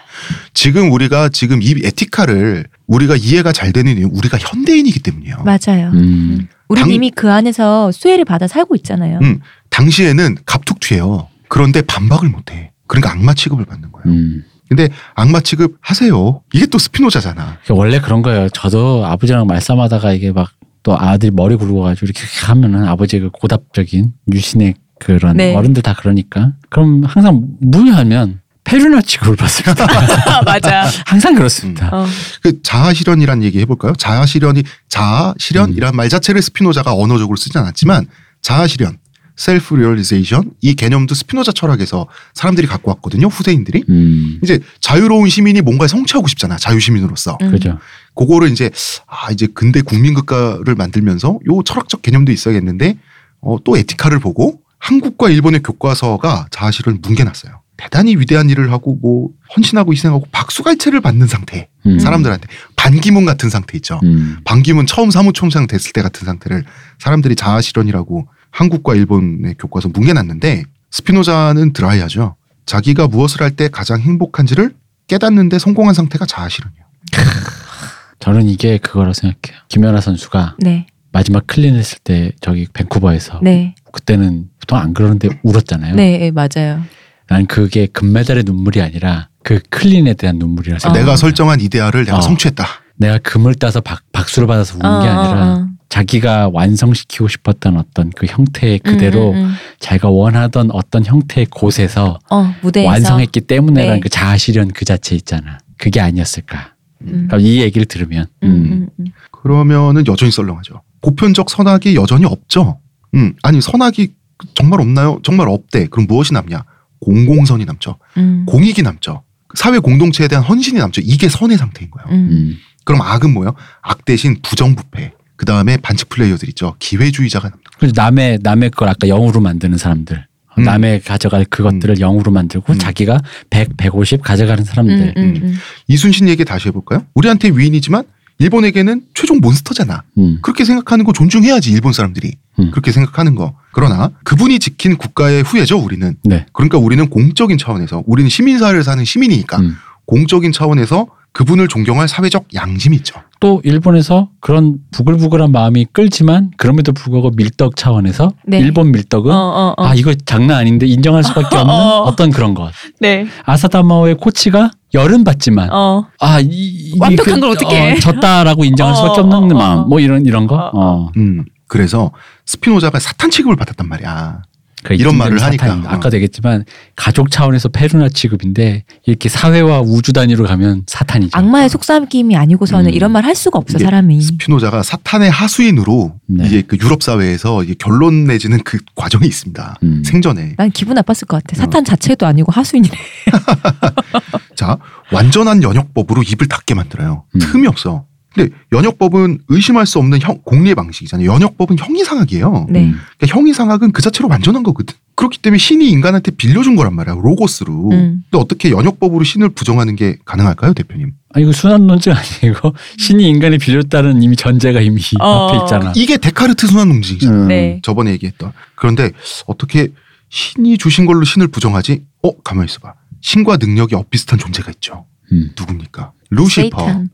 A: 지금 우리가 지금 이 에티카를 우리가 이해가 잘 되는 이유 우리가 현대인이기 때문이에요.
B: 맞아요.
C: 음.
B: 우리
A: 당-
B: 이미 그 안에서 수혜를 받아 살고 있잖아요.
A: 음, 당시에는 갑툭튀해요. 그런데 반박을 못해. 그러니까 악마 취급을 받는 거예요.
C: 음.
A: 근데 악마 취급 하세요. 이게 또 스피노자잖아.
C: 원래 그런 거예요. 저도 아버지랑 말싸움하다가 이게 막 또 아들이 머리 굴러가지고 이렇게 하면은 아버지가 고답적인 유신의 그런
B: 네.
C: 어른들 다 그러니까 그럼 항상 무효하면 패륜아 취급을 받습니다.
B: 맞아.
C: 항상 그렇습니다.
B: 어.
A: 그 자아 실현이란 얘기 해볼까요? 자아 실현이 자아 실현이란 말 자체를 스피노자가 언어적으로 쓰지 않았지만 자아 실현, self-realization 이 개념도 스피노자 철학에서 사람들이 갖고 왔거든요. 후대인들이
C: 음.
A: 이제 자유로운 시민이 뭔가 성취하고 싶잖아. 자유 시민으로서.
B: 음.
C: 그죠.
A: 그거를 이제 아 이제 근대 국민국가를 만들면서 요 철학적 개념도 있어야겠는데 어, 또 에티카를 보고 한국과 일본의 교과서가 자아실을 뭉개놨어요. 대단히 위대한 일을 하고 뭐 헌신하고 희생하고 박수갈채를 받는 상태
C: 음.
A: 사람들한테 반기문 같은 상태 있죠.
C: 음.
A: 반기문 처음 사무총장 됐을 때 같은 상태를 사람들이 자아실현이라고 한국과 일본의 교과서 뭉개놨는데 스피노자는 드라이하죠. 자기가 무엇을 할 때 가장 행복한지를 깨닫는데 성공한 상태가 자아실현이에요.
C: 저는 이게 그거라고 생각해요. 김연아 선수가
B: 네,
C: 마지막 클린 했을 때 저기 밴쿠버에서
B: 네,
C: 그때는 보통 안 그러는데 울었잖아요.
B: 네, 네, 맞아요.
C: 난 그게 금메달의 눈물이 아니라 그 클린에 대한 눈물이라
B: 어.
C: 생각.
A: 내가 설정한 이데알을 내가
C: 어.
A: 성취했다.
C: 내가 금을 따서 박, 박수를 받아서 우는 게
B: 어,
C: 아니라
B: 어, 어.
C: 자기가 완성시키고 싶었던 어떤 그 형태 그대로
B: 음, 음, 음.
C: 자기가 원하던 어떤 형태의 곳에서
B: 어, 무대에서
C: 완성했기 때문에라는
B: 네.
C: 그 자아실현 그 자체 있잖아. 그게 아니었을까.
B: 음.
C: 그러니까 이 얘기를 들으면
B: 음, 음, 음.
A: 그러면은 여전히 썰렁하죠. 보편적 선악이 여전히 없죠. 음, 아니 선악이 정말 없나요? 정말 없대. 그럼 무엇이 남냐? 공공선이 남죠.
B: 음.
A: 공익이 남죠. 사회 공동체에 대한 헌신이 남죠. 이게 선의 상태인 거예요.
B: 음.
C: 음.
A: 그럼 악은 뭐예요? 악 대신 부정부패. 그 다음에 반칙 플레이어들 있죠. 기회주의자가 남는.
C: 그래서 남의 남의 걸 아까 영으로 만드는 사람들.
A: 음.
C: 남의 가져갈 그것들을 영으로 만들고
A: 음.
C: 자기가 100, 150 가져가는 사람들.
B: 음, 음, 음.
A: 이순신 얘기 다시 해볼까요? 우리한테 위인이지만 일본에게는 최종 몬스터잖아.
C: 음.
A: 그렇게 생각하는 거 존중해야지 일본 사람들이.
C: 음.
A: 그렇게 생각하는 거. 그러나 그분이 지킨 국가의 후예죠. 우리는.
C: 네.
A: 그러니까 우리는 공적인 차원에서 우리는 시민사회를 사는 시민이니까
C: 음.
A: 공적인 차원에서 그분을 존경할 사회적 양심이 있죠.
C: 또 일본에서 그런 부글부글한 마음이 끌지만 그럼에도 불구하고 밀떡 차원에서
B: 네.
C: 일본 밀떡은
B: 어, 어, 어.
C: 아 이거 장난 아닌데 인정할 수밖에 없는
B: 어.
C: 어떤 그런 것.
B: 네.
C: 아사다마오의 코치가 열은 받지만
B: 어.
C: 아 이, 이-
B: 완벽한
C: 그-
B: 걸 어떡해.
C: 어, 졌다라고 인정할
B: 어,
C: 수밖에 없는
B: 어, 어,
C: 마음.
B: 어.
C: 뭐 이런 이런 거.
B: 어,
C: 어.
A: 음. 그래서 스피노자가 사탄 취급을 받았단 말이야.
C: 그
A: 이런 말을
C: 사탄이
A: 하니까.
C: 아까도 얘기했지만 가족 차원에서 페루나 취급인데 이렇게 사회와 우주 단위로 가면 사탄이죠.
B: 악마의 속삭임이 아니고서는
C: 음.
B: 이런 말 할 수가 없어 사람이.
A: 스피노자가 사탄의 하수인으로
C: 네.
A: 이게 그 유럽 사회에서 결론 내지는 그 과정이 있습니다.
C: 음.
A: 생전에.
B: 난 기분 나빴을 것
A: 어.
B: 같아. 사탄 자체도 아니고 하수인이래.
A: 자, 완전한 연역법으로 입을 닫게 만들어요.
C: 음.
A: 틈이 없어. 근데 연역법은 의심할 수 없는 형, 공리의 방식이잖아요. 연역법은 형이상학이에요.
B: 네.
C: 음.
A: 그러니까 형이상학은 그 자체로 완전한 거거든. 그렇기 때문에 신이 인간한테 빌려준 거란 말이야. 로고스로.
B: 음.
A: 근데 어떻게 연역법으로 신을 부정하는 게 가능할까요, 대표님?
C: 아 이거 순환 논증 아니고 신이 인간이 빌렸다는 이미 전제가 이미
B: 어.
C: 앞에 있잖아.
A: 이게 데카르트 순환 논증이잖아.
C: 음.
B: 네.
A: 저번에 얘기했던. 그런데 어떻게 신이 주신 걸로 신을 부정하지? 어, 가만히 있어 봐. 신과 능력이 엇비슷한 존재가 있죠.
C: 음.
A: 누굽니까? 루시퍼.
B: 세이탄.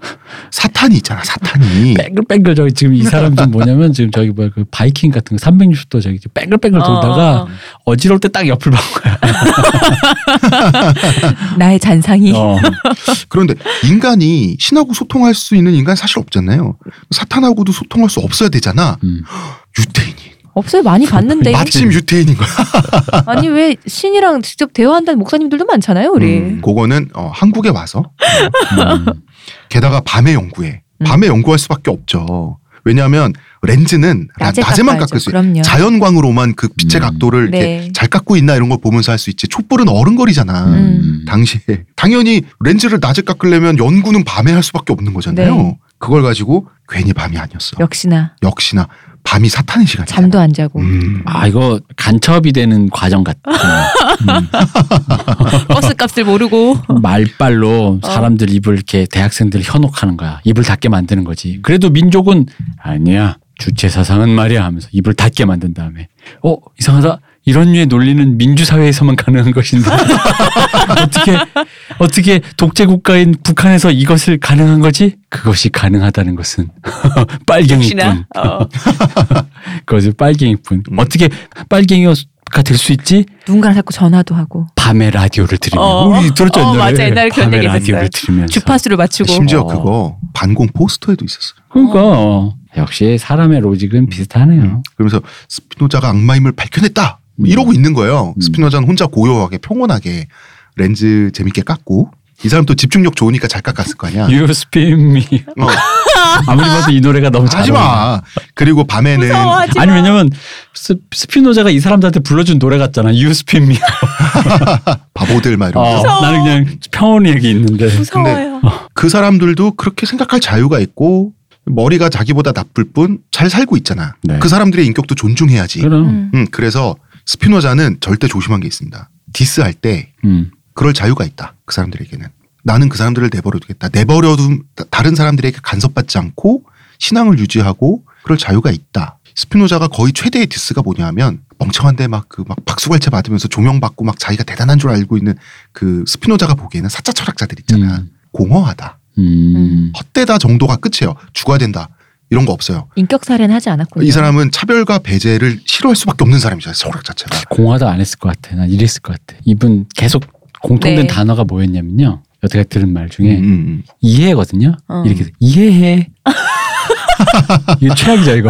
A: 사탄이 있잖아, 사탄이.
C: 뺑글뺑글 저기 지금 이 사람 좀 뭐냐면 지금 저기 뭐야 그 바이킹 같은 거 360도 저기 뺑글뺑글 돌다가
B: 어, 어.
C: 어지러울 때 딱 옆을 본 거야.
B: 나의 잔상이.
C: 어.
A: 그런데 인간이 신하고 소통할 수 있는 인간 사실 없잖아요. 사탄하고도 소통할 수 없어야 되잖아.
C: 음.
A: 유태인이.
B: 없어요. 많이 봤는데.
A: 마침 유태인인 거야.
B: 아니 왜 신이랑 직접 대화한다는 목사님들도 많잖아요, 우리.
A: 음, 그거는 어, 한국에 와서
C: 음.
A: 게다가 밤에 연구해.
B: 음.
A: 밤에 연구할 수밖에 없죠. 왜냐하면 렌즈는 나-
B: 낮에
A: 낮에만
B: 깎아야죠.
A: 깎을 수 있어.
B: 그럼요.
A: 자연광으로만 그 빛의
C: 음.
A: 각도를 이렇게
B: 네.
A: 잘 깎고 있나 이런 걸 보면서 할 수 있지. 촛불은 어른거리잖아.
B: 음.
A: 당시에 당연히 렌즈를 낮에 깎으려면 연구는 밤에 할 수밖에 없는 거잖아요.
B: 네.
A: 그걸 가지고 괜히 밤이 아니었어.
B: 역시나
A: 역시나 밤이 사탄의 시간이야.
B: 잠도 안 자고
A: 음.
C: 아 이거 간첩이 되는 과정 같아.
B: 버스 값을 모르고
C: 말빨로 사람들 입을 이렇게 대학생들 현혹하는 거야. 입을 닫게 만드는 거지. 그래도 민족은 아니야. 주체 사상은 말이야 하면서 입을 닫게 만든 다음에 어 이상하다. 이런 류의 논리는 민주사회에서만 가능한 것인데 어떻게 어떻게 독재 국가인 북한에서 이것을 가능한 거지? 그것이 가능하다는 것은 빨갱이뿐.
B: 어.
C: 그것이 빨갱이뿐.
A: 음.
C: 어떻게 빨갱이가 될 수 있지?
B: 누군가랑 자꾸 전화도 하고
C: 밤에 라디오를 들으면
B: 어.
C: 우리 들었죠
B: 어, 맞아. 옛날에 그런
C: 밤에
B: 얘기
C: 라디오를. 들으면서
B: 주파수를 맞추고
A: 심지어
C: 어.
A: 그거 반공 포스터에도 있었어요.
C: 그러니까 어. 역시 사람의 로직은 비슷하네요.
A: 음. 그러면서 스피노자가 악마임을 밝혀냈다. 뭐
C: 음.
A: 이러고 있는 거예요.
C: 음.
A: 스피노자는 혼자 고요하게 평온하게 렌즈 재밌게 깎고 이 사람 또 집중력 좋으니까 잘 깎았을 거 아니야.
C: You spin me.
A: 어,
C: 아무리 봐도 이 노래가 너무 잘
A: 하지
C: 어울려.
A: 마. 그리고 밤에는
B: 무서워 하지
C: 아니
B: 마.
C: 왜냐면 스, 스피노자가 이 사람들한테 불러준 노래 같잖아. You spin me.
A: 바보들 막
C: 어,
A: 이러면서
B: 무서워.
C: 나는 그냥 평온히 얘기 있는데.
B: 무서워요.
A: 그 사람들도 그렇게 생각할 자유가 있고 머리가 자기보다 나쁠 뿐 잘 살고 있잖아.
C: 네.
A: 그 사람들의 인격도 존중해야지.
C: 그럼.
B: 음.
A: 음, 그래서 스피노자는 절대 조심한 게 있습니다. 디스할 때
C: 음.
A: 그럴 자유가 있다. 그 사람들에게는. 나는 그 사람들을 내버려두겠다. 내버려둔 다른 사람들에게 간섭받지 않고 신앙을 유지하고 그럴 자유가 있다. 스피노자가 거의 최대의 디스가 뭐냐면 멍청한데 막 그 막 박수갈채 받으면서 조명받고 막 자기가 대단한 줄 알고 있는 그 스피노자가 보기에는 사자 철학자들 있잖아.
C: 음.
A: 공허하다.
C: 음.
A: 헛되다 정도가 끝이에요. 죽어야 된다. 이런 거 없어요.
B: 인격 살해는 하지 않았군요.
A: 이 사람은 차별과 배제를 싫어할 수밖에 없는 사람이잖아요. 철학 자체가.
C: 공화도 안 했을 것 같아. 난 이랬을 것 같아. 이분 계속 공통된
B: 네.
C: 단어가 뭐였냐면요. 여태까지 들은 말 중에
A: 음, 음,
C: 이해거든요.
B: 어.
C: 이렇게 해서 이해해. 이거 최악이죠 이거.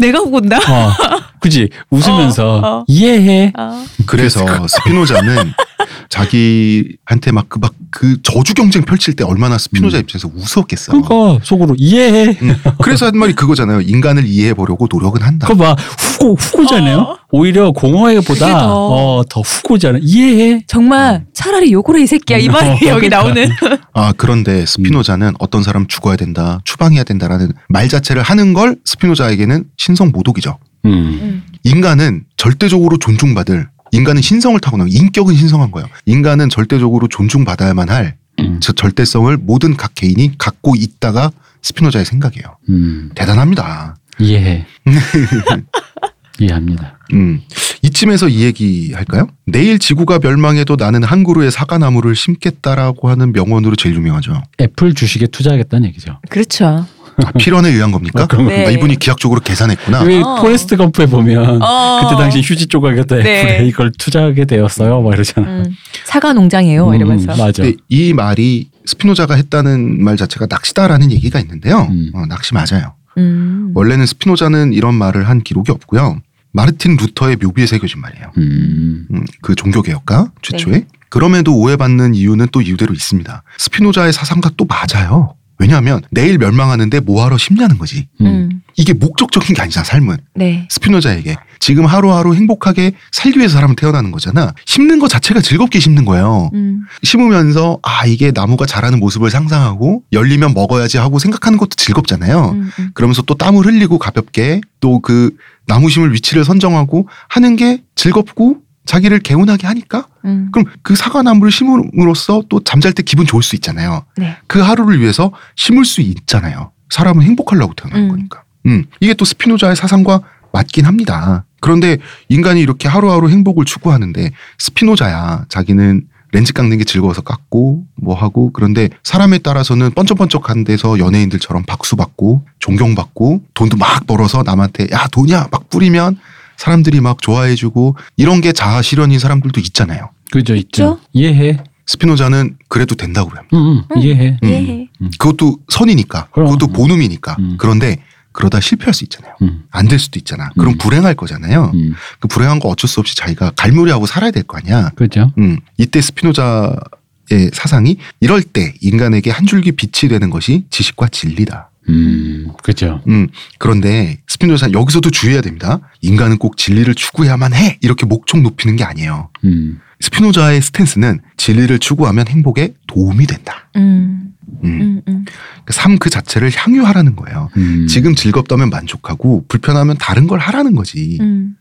B: 내가 후곤다.
C: 어, 그지 웃으면서
B: 어, 어.
C: 이해해.
B: 아.
A: 음. 그래서 스피노자는 자기한테 막 그막그 저주 경쟁 펼칠 때 얼마나 스피노자
C: 음.
A: 입장에서 우스웠겠어.
C: 그러니까 속으로 이해해.
A: 음, 그래서 한 말이 그거잖아요. 인간을 이해해 보려고 노력은 한다.
C: 그거 봐 후고 후고잖아요.
B: 어.
C: 오히려 공허해보다
B: 더.
C: 어, 더 후고잖아. 이해해.
B: 정말 차라리 요거래 이 새끼야 이 말이
C: 어,
B: 여기
C: 그러니까.
B: 나오는.
A: 아 그런데 스피노자는 어떤 사람 죽어야 된다, 추방해야 된다라는 말 자체를 하는 걸 스피노자에게는 신성 모독이죠.
C: 음.
A: 인간은 절대적으로 존중받을 인간은 신성을 타고난 인격은 신성한 거예요. 인간은 절대적으로 존중받아야만 할
C: 음.
A: 저 절대성을 모든 각 개인이 갖고 있다가 스피노자의 생각이에요.
C: 음.
A: 대단합니다.
C: 이해해. 이해합니다.
A: 음, 이쯤에서 이 얘기 할까요? 내일 지구가 멸망해도 나는 한 그루의 사과나무를 심겠다라고 하는 명언으로 제일 유명하죠.
C: 애플 주식에 투자하겠다는 얘기죠.
B: 그렇죠.
A: 아, 필연에 의한 겁니까?
C: 어, 그런
B: 네.
A: 아, 이분이 기하적으로 계산했구나.
C: 왜
B: 어.
C: 포레스트 검프에 보면
B: 어.
C: 그때 당시 휴지 조각에다
B: 네.
C: 이걸 투자하게 되었어요. 막 이러잖아.
B: 음, 사과 농장이에요.
C: 음,
B: 이러면서.
C: 맞아.
A: 이 말이 스피노자가 했다는 말 자체가 낚시다라는 얘기가 있는데요.
C: 음.
A: 어, 낚시 맞아요.
B: 음.
A: 원래는 스피노자는 이런 말을 한 기록이 없고요. 마르틴 루터의 묘비에 새겨진 말이에요.
C: 음.
A: 음, 그 종교개혁가 최초에.
B: 네.
A: 그럼에도 오해받는 이유는 또 이유대로 있습니다. 스피노자의 사상과 또 맞아요. 왜냐하면 내일 멸망하는데 뭐하러 심냐는 거지.
C: 음.
B: 음.
A: 이게 목적적인 게 아니잖아, 삶은.
B: 네.
A: 스피노자에게. 지금 하루하루 행복하게 살기 위해서 사람은 태어나는 거잖아. 심는 것 자체가 즐겁게 심는 거예요.
B: 음.
A: 심으면서 아, 이게 나무가 자라는 모습을 상상하고 열리면 먹어야지 하고 생각하는 것도 즐겁잖아요.
B: 음, 음.
A: 그러면서 또 땀을 흘리고 가볍게 또 그 나무 심을 위치를 선정하고 하는 게 즐겁고 자기를 개운하게 하니까
B: 음.
A: 그럼 그 사과나무를 심음으로써 또 잠잘 때 기분 좋을 수 있잖아요.
B: 네.
A: 그 하루를 위해서 심을 수 있잖아요. 사람은 행복하려고 태어난
B: 음.
A: 거니까. 음, 이게 또 스피노자의 사상과 맞긴 합니다. 그런데 인간이 이렇게 하루하루 행복을 추구하는데 스피노자야 자기는 렌즈 깎는 게 즐거워서 깎고 뭐 하고 그런데 사람에 따라서는 번쩍번쩍한 데서 연예인들처럼 박수 받고 존경받고 돈도 막 벌어서 남한테 야 돈이야 막 뿌리면 사람들이 막 좋아해주고 이런 게 자아 실현인 사람들도 있잖아요.
C: 그죠 있죠.
B: 있죠?
C: 이해해.
A: 스피노자는 그래도 된다고 그래요.
C: 음, 음,
B: 음.
C: 이해해.
A: 음.
B: 이해해.
A: 그것도 선이니까.
C: 그럼.
A: 그것도 본음이니까.
C: 음.
A: 그런데 그러다 실패할 수 있잖아요.
C: 음.
A: 안될 수도 있잖아. 그럼
C: 음.
A: 불행할 거잖아요.
C: 음.
A: 그 불행한 거 어쩔 수 없이 자기가 갈무리하고 살아야 될 거 아니야.
C: 그죠.
A: 음. 이때 스피노자의 사상이 이럴 때 인간에게 한 줄기 빛이 되는 것이 지식과 진리다.
C: 음. 그죠.
A: 음. 그런데 스피노자 여기서도 주의해야 됩니다. 인간은 꼭 진리를 추구해야만 해. 이렇게 목청 높이는 게 아니에요.
C: 음.
A: 스피노자의 스탠스는 진리를 추구하면 행복에 도움이 된다.
B: 음.
A: 음.
B: 음. 음.
A: 삶 그 자체를 향유하라는 거예요.
C: 음.
A: 지금 즐겁다면 만족하고 불편하면 다른 걸 하라는 거지.
B: 음.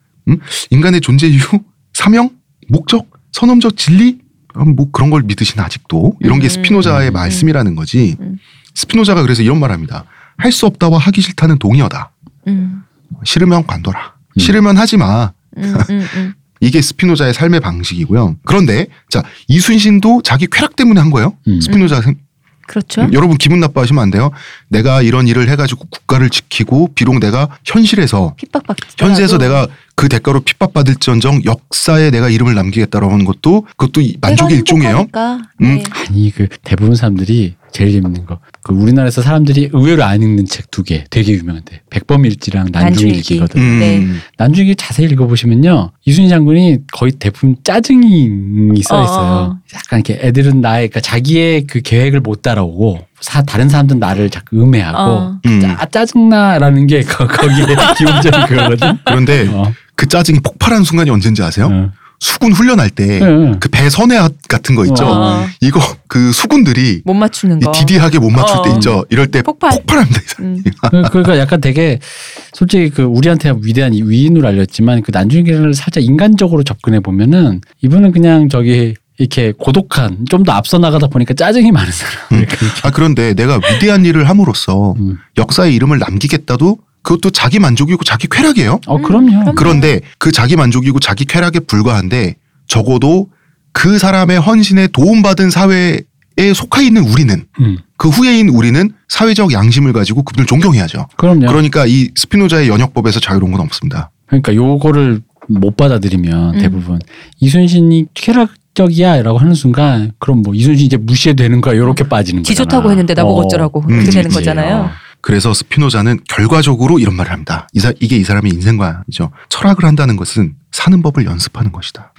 A: 인간의 존재 이유, 사명, 목적, 선험적 진리 어, 뭐 그런 걸 믿으시나 아직도 이런 게
B: 음.
A: 스피노자의
C: 음.
A: 말씀이라는 거지.
B: 음.
A: 스피노자가 그래서 이런 말합니다. 할 수 없다와 하기 싫다는 동의어다.
B: 음.
A: 싫으면 관둬라.
C: 음.
A: 싫으면 하지 마.
B: 음. 음. 음.
A: 이게 스피노자의 삶의 방식이고요. 그런데 자 이순신도 자기 쾌락 때문에 한 거예요.
C: 음.
A: 스피노자 생-
B: 그렇죠.
A: 여러분 기분 나빠하시면 안 돼요. 내가 이런 일을 해가지고 국가를 지키고 비록 내가 현실에서
B: 핍박받.
A: 현세에서 내가 그 대가로 핍박받을지언정 역사에 내가 이름을 남기겠다라고 하는 것도 그것도 이 만족의 일종이에요.
B: 음.
A: 음.
C: 아니 그 대부분 사람들이 제일 재밌는 거. 그 우리나라에서 사람들이 의외로 안 읽는 책 두 개 되게 유명한데 백범일지랑
B: 난중일기.
C: 난중일기거든.
A: 음.
B: 네.
C: 난중일기 자세히 읽어보시면요 이순신 장군이 거의 대부분 짜증이 써
B: 어,
C: 있어요.
B: 어.
C: 약간 이렇게 애들은 나의 그러니까 자기의 그 계획을 못 따라오고 사, 다른 사람들은 나를 자꾸 음해하고
B: 어.
A: 음.
C: 짜, 짜증나라는 게 거, 거기에 기본적인 그거거든.
A: 그런데
C: 어,
A: 그 짜증이 폭발하는 순간이 언젠지 아세요?
C: 어.
A: 수군 훈련할 때
C: 응.
A: 그배 선회 같은 거 있죠.
B: 어.
A: 이거 그 수군들이
B: 못 맞추는
A: 이
B: 거.
A: 디디하게 못 맞출 때
B: 어.
A: 있죠. 이럴 때
B: 폭발.
A: 폭발합니다.
B: 음.
C: 그- 그러니까 약간 되게 솔직히 그 우리한테 위대한 이 위인으로 알렸지만 그 난중일기를 살짝 인간적으로 접근해 보면은 이분은 그냥 저기 이렇게 고독한 좀 더 앞서 나가다 보니까 짜증이 많은 사람.
A: 음. 아 그런데 내가 위대한 일을 함으로써
C: 음.
A: 역사의 이름을 남기겠다도 그것도 자기 만족이고 자기 쾌락이에요.
C: 어
B: 음,
C: 그럼요.
B: 그럼.
A: 그런데 그 자기 만족이고 자기 쾌락에 불과한데 적어도 그 사람의 헌신에 도움받은 사회에 속해 있는 우리는
C: 음.
A: 그 후예인 우리는 사회적 양심을 가지고 그분을 존경해야죠.
C: 그럼요.
A: 그러니까 이 스피노자의 연역법에서 자유로운 건 없습니다.
C: 그러니까 요거를 못 받아들이면
B: 음.
C: 대부분 이순신이 쾌락적이야라고 하는 순간 그럼 뭐 이순신 이제 무시해도 되는 거야 이렇게 빠지는
B: 지
C: 거잖아.
B: 좋다고 했는데 나보고
C: 어.
B: 어쩌라고
A: 음,
B: 그렇게 되는
C: 그치.
B: 거잖아요.
C: 어.
A: 그래서 스피노자는 결과적으로 이런 말을 합니다. 이 사- 이게 이 사람의 인생관이죠. 철학을 한다는 것은 사는 법을 연습하는 것이다.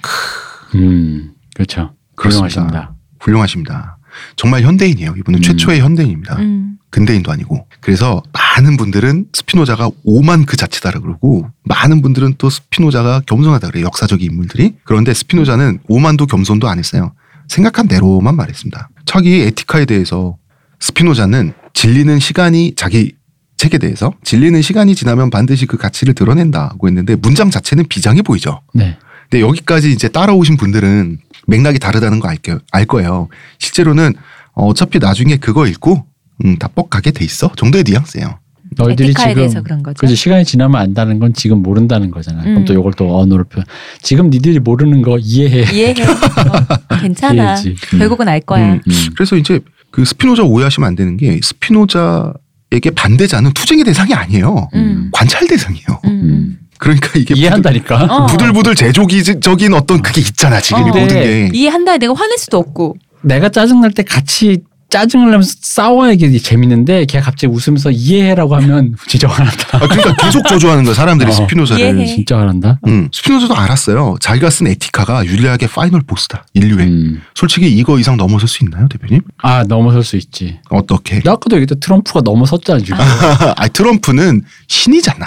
C: 음 그렇죠.
A: 그렇습니다.
C: 훌륭하십니다.
A: 훌륭하십니다. 정말 현대인이에요. 이분은
C: 음.
A: 최초의 현대인입니다.
B: 음.
A: 근대인도 아니고. 그래서 많은 분들은 스피노자가 오만 그 자체다라 그러고 많은 분들은 또 스피노자가 겸손하다 그래요. 역사적인 인물들이. 그런데 스피노자는 오만도 겸손도 안 했어요. 생각한 대로만 말했습니다. 자기 에티카에 대해서 스피노자는 진리는 시간이 자기 책에 대해서 진리는 시간이 지나면 반드시 그 가치를 드러낸다고 했는데 문장 자체는 비장해 보이죠.
C: 네.
A: 근데 여기까지 이제 따라오신 분들은 맥락이 다르다는 거. 알 거예요. 실제로는 어, 어차피 나중에 그거 읽고 음, 다 뻑가게 돼 있어 정도의 뉘앙스예요.
C: 너희들이 지금
B: 그런 거죠.
C: 시간이 지나면 안다는 건 지금 모른다는 거잖아. 그럼
B: 음.
C: 또 이걸 또 언어로 표현. 지금 니들이 모르는 거 이해해.
B: 이해해. 어, 괜찮아.
C: 음.
B: 결국은 알 거야.
A: 음.
C: 음.
A: 그래서 이제 그 스피노자 오해하시면 안 되는 게 스피노자에게 반대자는 투쟁의 대상이 아니에요.
B: 음.
A: 관찰 대상이에요.
B: 음. 음.
A: 그러니까 이게
C: 이해한다니까.
B: 어.
A: 부들부들 제조기적인 어떤 그게 있잖아 지금 이
B: 어.
A: 모든
C: 네.
A: 게.
B: 이해한다. 내가 화낼 수도 없고.
C: 내가 짜증 날 때 같이 짜증을 내면서 싸워야 이게 재밌는데 걔 갑자기 웃으면서 이해해라고 하면 진짜 화난다.
A: 아, 그러니까 계속 저주하는 거야 사람들이
C: 어.
A: 스피노자를.
B: 이해해.
C: 진짜 화난다.
A: 음, 스피노자도 알았어요. 자기가 쓴 에티카가 유일하게 final boss다. 인류의.
C: 음.
A: 솔직히 이거 이상 넘어설 수 있나요, 대표님?
C: 아 넘어설 수 있지.
A: 어떻게?
C: 나 아까도 얘기했던 트럼프가 넘어섰잖아 지금.
A: 아, 트럼프는 신이잖아.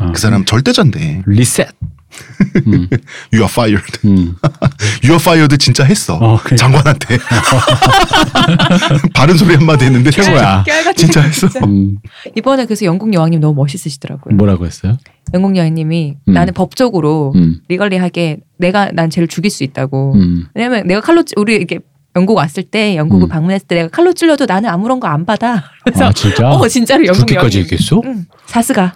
C: 어.
A: 그 사람 절대자인데.
C: 리셋. 음.
A: You are fired.
C: 음.
A: You are fired 진짜 했어.
C: 어, 그러니까.
A: 장관한테. 바른 소리 한마디 했는데
C: 최고야.
A: 진짜 했어.
B: 진짜.
C: 음.
B: 이번에 그래서 영국 여왕님 너무 멋있으시더라고요.
C: 뭐라고 했어요?
B: 영국 여왕님이
C: 음.
B: 나는 법적으로
C: 음.
B: 리걸리하게 내가 난 쟤를 죽일 수 있다고.
C: 음.
B: 왜냐면 내가 칼로 찌- 우리 이렇게 영국 왔을 때 영국을
C: 음.
B: 방문했을 때 내가 칼로 찔러도 나는 아무런 거 안 받아. 그래서
C: 아 진짜?
B: 어 진짜로 영국
C: 그렇게까지
B: 여왕님.
C: 얘기했어?
B: 응. 사스가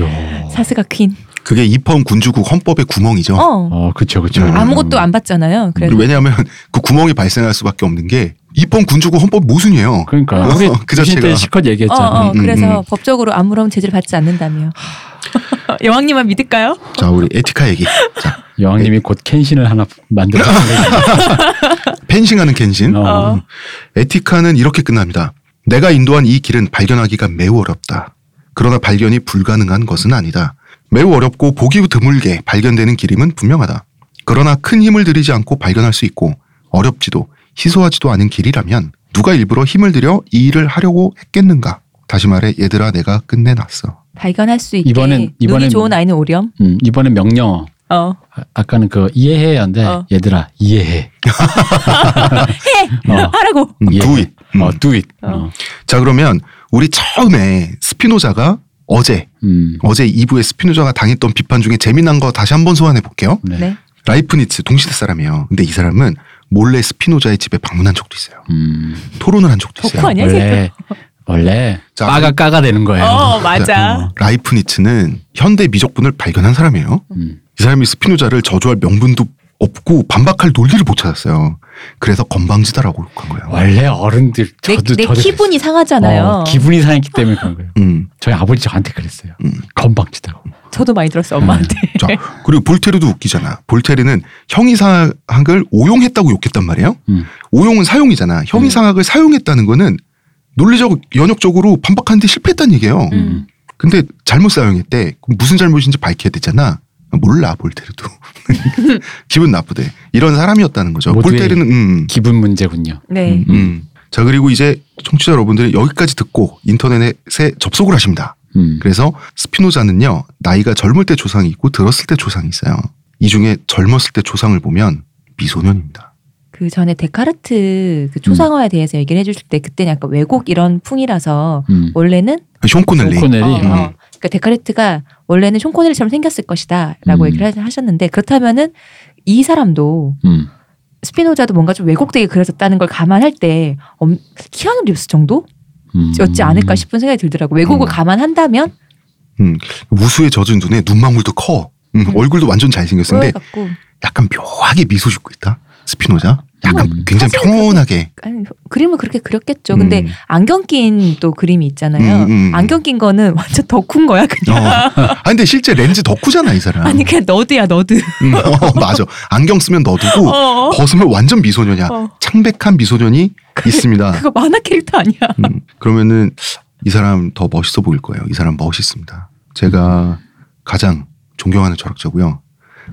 C: 이야.
B: 사스가 퀸.
A: 그게 입헌 군주국 헌법의 구멍이죠.
B: 어.
C: 어 그쵸 그쵸.
A: 음.
B: 아무것도 안 받잖아요. 그래서
A: 왜냐하면 그 구멍이 발생할 수밖에 없는 게 입헌 군주국 헌법 모순이에요.
C: 그러니까
A: 어,
C: 우리
A: 그 자체가.
B: 어,
C: 얘기했잖아.
B: 어,
A: 음,
B: 그래서
A: 음.
B: 법적으로 아무런 제재를 받지 않는다며. 여왕님만 믿을까요?
A: 자, 우리 에티카 얘기. 자,
C: 여왕님이 곧 켄신을 하나 만들어.
A: 펜싱하는 켄신.
C: 어.
B: 어.
A: 에티카는 이렇게 끝납니다. 내가 인도한 이 길은 발견하기가 매우 어렵다. 그러나 발견이 불가능한 것은 아니다. 매우 어렵고 보기 드물게 발견되는 길임은 분명하다. 그러나 큰 힘을 들이지 않고 발견할 수 있고 어렵지도 희소하지도 않은 길이라면 누가 일부러 힘을 들여 이 일을 하려고 했겠는가? 다시 말해 얘들아 내가 끝내놨어.
B: 발견할 수 있게
C: 이번엔- 이번엔-
B: 눈이 좋은 아이는 오렴.
C: 음, 이번엔 명령어.
B: 어.
C: 아, 아까는 그 이해해야인데
B: 어.
C: 얘들아 이해해.
B: 해
C: 어.
B: 하라고.
A: 음, do it. 음.
C: 어, do it.
B: 어.
C: 어.
A: 자 그러면 우리 처음에 스피노자가 어제
C: 음.
A: 어제 2부에 스피노자가 당했던 비판 중에 재미난 거 다시 한번 소환해 볼게요.
C: 네.
B: 네.
A: 라이프니츠 동시대 사람이에요. 근데 이 사람은 몰래 스피노자의 집에 방문한 적도 있어요.
C: 음.
A: 토론을 한 적도 있어요.
B: 아니야?
C: 원래 원래
A: 자,
C: 빠가 까가 되는 거예요.
B: 어 맞아.
C: 어.
A: 라이프니츠는 현대 미적분을 발견한 사람이에요.
C: 음.
A: 이 사람이 스피노자를 저주할 명분도 없고 반박할 논리를 못 찾았어요. 그래서 건방지다라고 욕한 거예요.
C: 원래 어른들
B: 내,
C: 저도
B: 내
C: 저도
B: 기분이 상하잖아요.
C: 어, 기분이 상했기 때문에 그런 거예요.
A: 음.
C: 저희 아버지 저한테 그랬어요.
A: 음.
C: 건방지다고.
B: 저도 많이 들었어 엄마한테.
A: 자, 그리고 볼테르도 웃기잖아. 볼테르는 형이상학을 오용했다고 욕했단 말이에요.
C: 음.
A: 오용은 사용이잖아. 형이상학을 사용했다는 거는 논리적 연역적으로 반박하는데 실패했다는 얘기예요.
B: 음.
A: 근데 잘못 사용했대. 그럼 무슨 잘못인지 밝혀야 되잖아. 몰라 볼테르도 기분 나쁘대. 이런 사람이었다는 거죠. 볼테르는 음,
C: 기분 문제군요.
B: 네.
A: 음. 자 그리고 이제 청취자 여러분들은 여기까지 듣고 인터넷에 접속을 하십니다.
C: 음.
A: 그래서 스피노자는요 나이가 젊을 때 조상이 있고 들었을 때 조상이 있어요. 이 중에 젊었을 때 조상을 보면 미소년입니다.
B: 그 전에 데카르트 그 초상화에 대해서 얘기를 해주실 때 그때는 약간 왜곡 이런 풍이라서
C: 음.
B: 원래는
A: 숀 코넬리.
C: 숀 코넬리.
B: 어,
C: 음.
B: 어. 그러니까 데카르트가 원래는 숀 코넬리처럼 생겼을 것이다라고
C: 음.
B: 얘기를 하- 하셨는데 그렇다면은 이 사람도
C: 음.
B: 스피노자도 뭔가 좀 왜곡되게 그려졌다는 걸 감안할 때 엄, 키아누 리브스 정도
C: 음.
B: 였지 않을까 싶은 생각이 들더라고. 왜곡을
A: 음.
B: 감안한다면
A: 음, 우수에 젖은 눈에 눈망울도 커. 음,
B: 음.
A: 얼굴도 완전 잘생겼는데 약간 묘하게 미소 짓고 있다. 스피노자. 약간
C: 음.
A: 굉장히 평온하게.
B: 아니, 그림을 그렇게 그렸겠죠. 근데
A: 음.
B: 안경 낀 또 그림이 있잖아요.
A: 음, 음.
B: 안경 낀 거는 완전 덕후인 거야 그냥.
A: 어. 아 근데 실제 렌즈 덕후잖아 이 사람.
B: 아니 그냥 너드야 너드.
A: 음, 어, 맞아. 안경 쓰면 너두고
B: 어.
A: 벗으면 완전 미소년이야.
B: 어.
A: 창백한 미소년이 있습니다.
B: 그거 만화 캐릭터 아니야.
A: 음, 그러면은 이 사람 더 멋있어 보일 거예요. 이 사람 멋있습니다. 제가 가장 존경하는 철학자고요.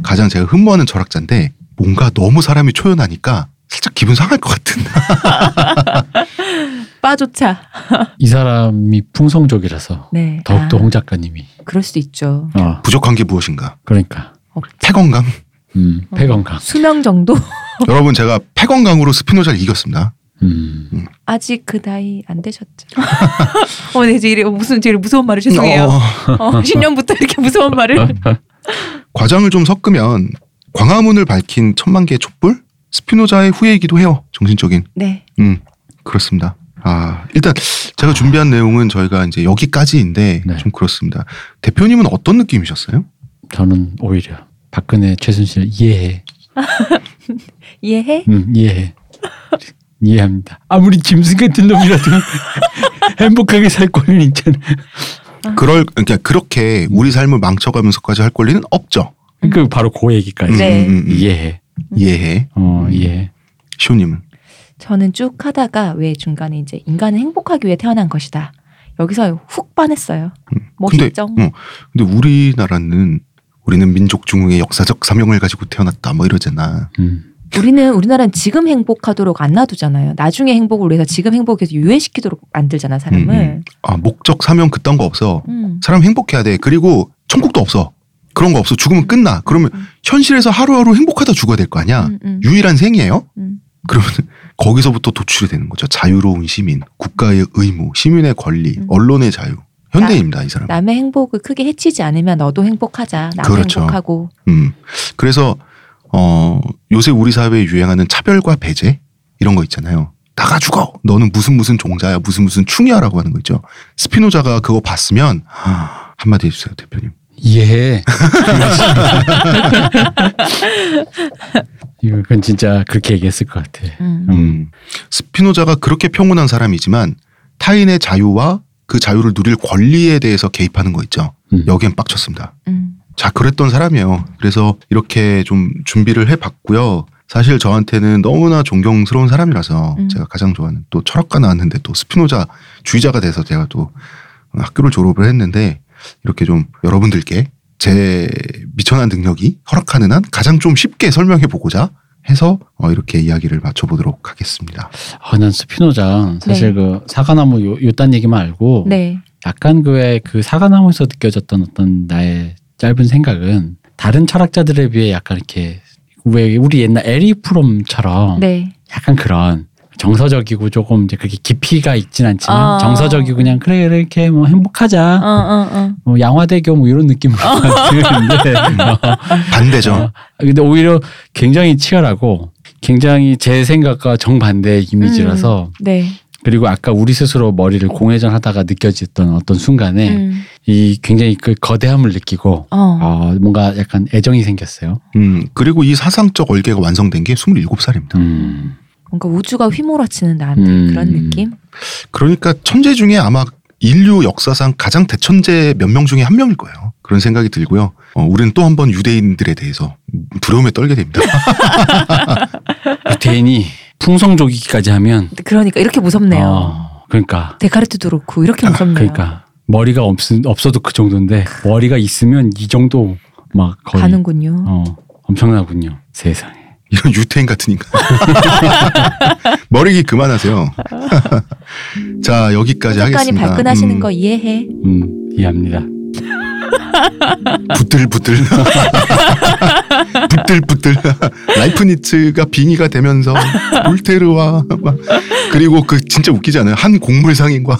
A: 가장 제가 흠모하는 철학자인데 뭔가 너무 사람이 초연하니까 기분 상할 것 같은.
B: 빠조차.
C: 이 사람이 풍성족이라서
B: 네.
C: 더욱더
B: 아,
C: 홍 작가님이.
B: 그럴 수도 있죠.
C: 어.
A: 부족한 게 무엇인가?
C: 그러니까.
B: 어,
A: 폐건강.
C: 음. 폐건강.
B: 수명 정도
A: 여러분 제가 폐건강으로 스피노자를 이겼습니다.
C: 음.
B: 아직 그 나이 안 되셨죠. 어, 네, 이제 무슨 제일 무서운 말을 죄송해요.
A: 어,
B: 어, 신년부터 이렇게 무서운 말을.
A: 과장을 좀 섞으면 광화문을 밝힌 천만 개의 촛불 스피노자의 후예이기도 해요. 정신적인.
B: 네.
A: 음 그렇습니다. 아, 일단 제가 준비한 내용은 저희가 이제 여기까지인데
C: 네.
A: 좀 그렇습니다. 대표님은 어떤 느낌이셨어요?
C: 저는 오히려 박근혜 최순실 이해해.
B: 이해해?
C: 음, 이해해. 이해합니다. 아무리 짐승 같은 놈이라도 행복하게 살 권리는 있잖아.
A: 그럴 그러니까 그렇게 우리 삶을 망쳐가면서까지 할 권리는 없죠.
C: 그 바로 그 얘기까지.
B: 네.
A: 음, 음, 음.
C: 이해해.
A: 이해해.
C: 어, 이해해.
A: 시호님은
B: 저는 쭉 하다가 왜 중간에 이제 인간은 행복하기 위해 태어난 것이다. 여기서 훅 반했어요. 멋있죠?
A: 근데, 어, 근데 우리나라는 우리는 민족 중흥의 역사적 사명을 가지고 태어났다 뭐 이러잖아.
C: 음.
B: 우리는 우리나라는 지금 행복하도록 안 놔두잖아요. 나중에 행복을 위해서 지금 행복에서 유예시키도록 만들잖아 사람을.
A: 음, 음. 아 목적 사명 그딴 거 없어.
B: 음.
A: 사람 행복해야 돼. 그리고 천국도 없어. 그런 거 없어. 죽으면 끝나. 그러면
B: 음.
A: 현실에서 하루하루 행복하다 죽어야 될 거 아니야.
B: 음, 음,
A: 유일한 생이에요.
B: 음.
A: 그러면 거기서부터 도출이 되는 거죠. 자유로운 시민, 국가의 의무, 시민의 권리,
B: 음.
A: 언론의 자유. 현대인입니다, 이 사람.
B: 남의 행복을 크게 해치지 않으면 너도 행복하자. 나도
A: 그렇죠.
B: 행복하고.
A: 음. 그래서 어 요새 우리 사회에 유행하는 차별과 배제 이런 거 있잖아요. 나가 죽어. 너는 무슨 무슨 종자야, 무슨 무슨 충이야라고 하는 거 있죠. 스피노자가 그거 봤으면 하, 한마디 해주세요, 대표님.
C: 이해해. 이거 그건 진짜 그렇게 얘기했을 것 같아.
B: 음.
A: 음. 스피노자가 그렇게 평온한 사람이지만 타인의 자유와 그 자유를 누릴 권리에 대해서 개입하는 거 있죠.
C: 음.
A: 여기엔 빡쳤습니다.
B: 음.
A: 자, 그랬던 사람이에요. 그래서 이렇게 좀 준비를 해봤고요. 사실 저한테는 너무나 존경스러운 사람이라서
B: 음.
A: 제가 가장 좋아하는 또 철학과 나왔는데 또 스피노자 주의자가 돼서 제가 또 학교를 졸업을 했는데 이렇게 좀 여러분들께 제 미천한 능력이 허락하는 한 가장 좀 쉽게 설명해 보고자 해서 어, 이렇게 이야기를 맞춰보도록 하겠습니다.
C: 아, 난 스피노자 사실
B: 네.
C: 그 사과나무 요, 요딴 얘기만 알고
B: 네.
C: 약간 그의 그 사과나무에서 느껴졌던 어떤 나의 짧은 생각은 다른 철학자들에 비해 약간 이렇게 왜 우리 옛날 에리 프롬처럼
B: 네.
C: 약간 그런 정서적이고 조금 이제 그렇게 깊이가 있진 않지만
B: 어.
C: 정서적이고 그냥 그래 이렇게 뭐 행복하자
B: 어, 어, 어.
C: 뭐 양화대교 뭐 이런 느낌으로 드는데
A: 반대죠.
C: 어, 근데 오히려 굉장히 치열하고 굉장히 제 생각과 정반대의 이미지라서
B: 네.
C: 그리고 아까 우리 스스로 머리를 공회전 하다가 느껴졌던 어떤 순간에
B: 음.
C: 이 굉장히 그 거대함을 느끼고
B: 어.
C: 어, 뭔가 약간 애정이 생겼어요.
A: 음, 그리고 이 사상적 얼개가 완성된 게 27살입니다.
C: 음.
B: 뭔가 우주가 휘몰아치는 나한테
C: 음.
B: 그런 느낌?
A: 그러니까 천재 중에 아마 인류 역사상 가장 대천재 몇 명 중에 한 명일 거예요. 그런 생각이 들고요. 어, 우리는 또 한 번 유대인들에 대해서 두려움에 떨게 됩니다.
C: 유태인이 풍성조기까지 하면
B: 그러니까 이렇게 무섭네요.
C: 어, 그러니까
B: 데카르트도 그렇고 이렇게 무섭네요.
C: 그러니까 머리가 없, 없어도 그 정도인데 머리가 있으면 이 정도 막 거의
B: 가는군요.
C: 어, 엄청나군요. 세상에.
A: 이런 유태인 같은 인간. 머리기 그만하세요. 자 여기까지 하겠습니다.
B: 발끈하시는
A: 음,
B: 거 이해해.
C: 음, 이해합니다.
A: 부들부들 부들부들 라이프니츠가 빙의가 되면서 볼테르와 막 그리고 그 진짜 웃기지 않아요? 한 곡물 상인과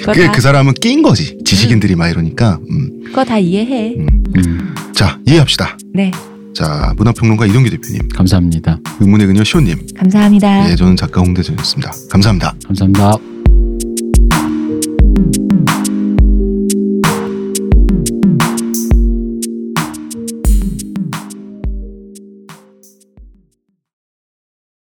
B: 그거
A: 그게
B: 다,
A: 그 사람은 낀 거지 지식인들이 막 이러니까 음.
B: 그거 다 이해해.
C: 음,
A: 자 이해합시다.
B: 네.
A: 자 문화평론가 이동규 대표님,
C: 감사합니다.
A: 의문의 그녀 시호님,
B: 감사합니다.
A: 예 저는 작가 홍대전이었습니다. 감사합니다.
C: 감사합니다.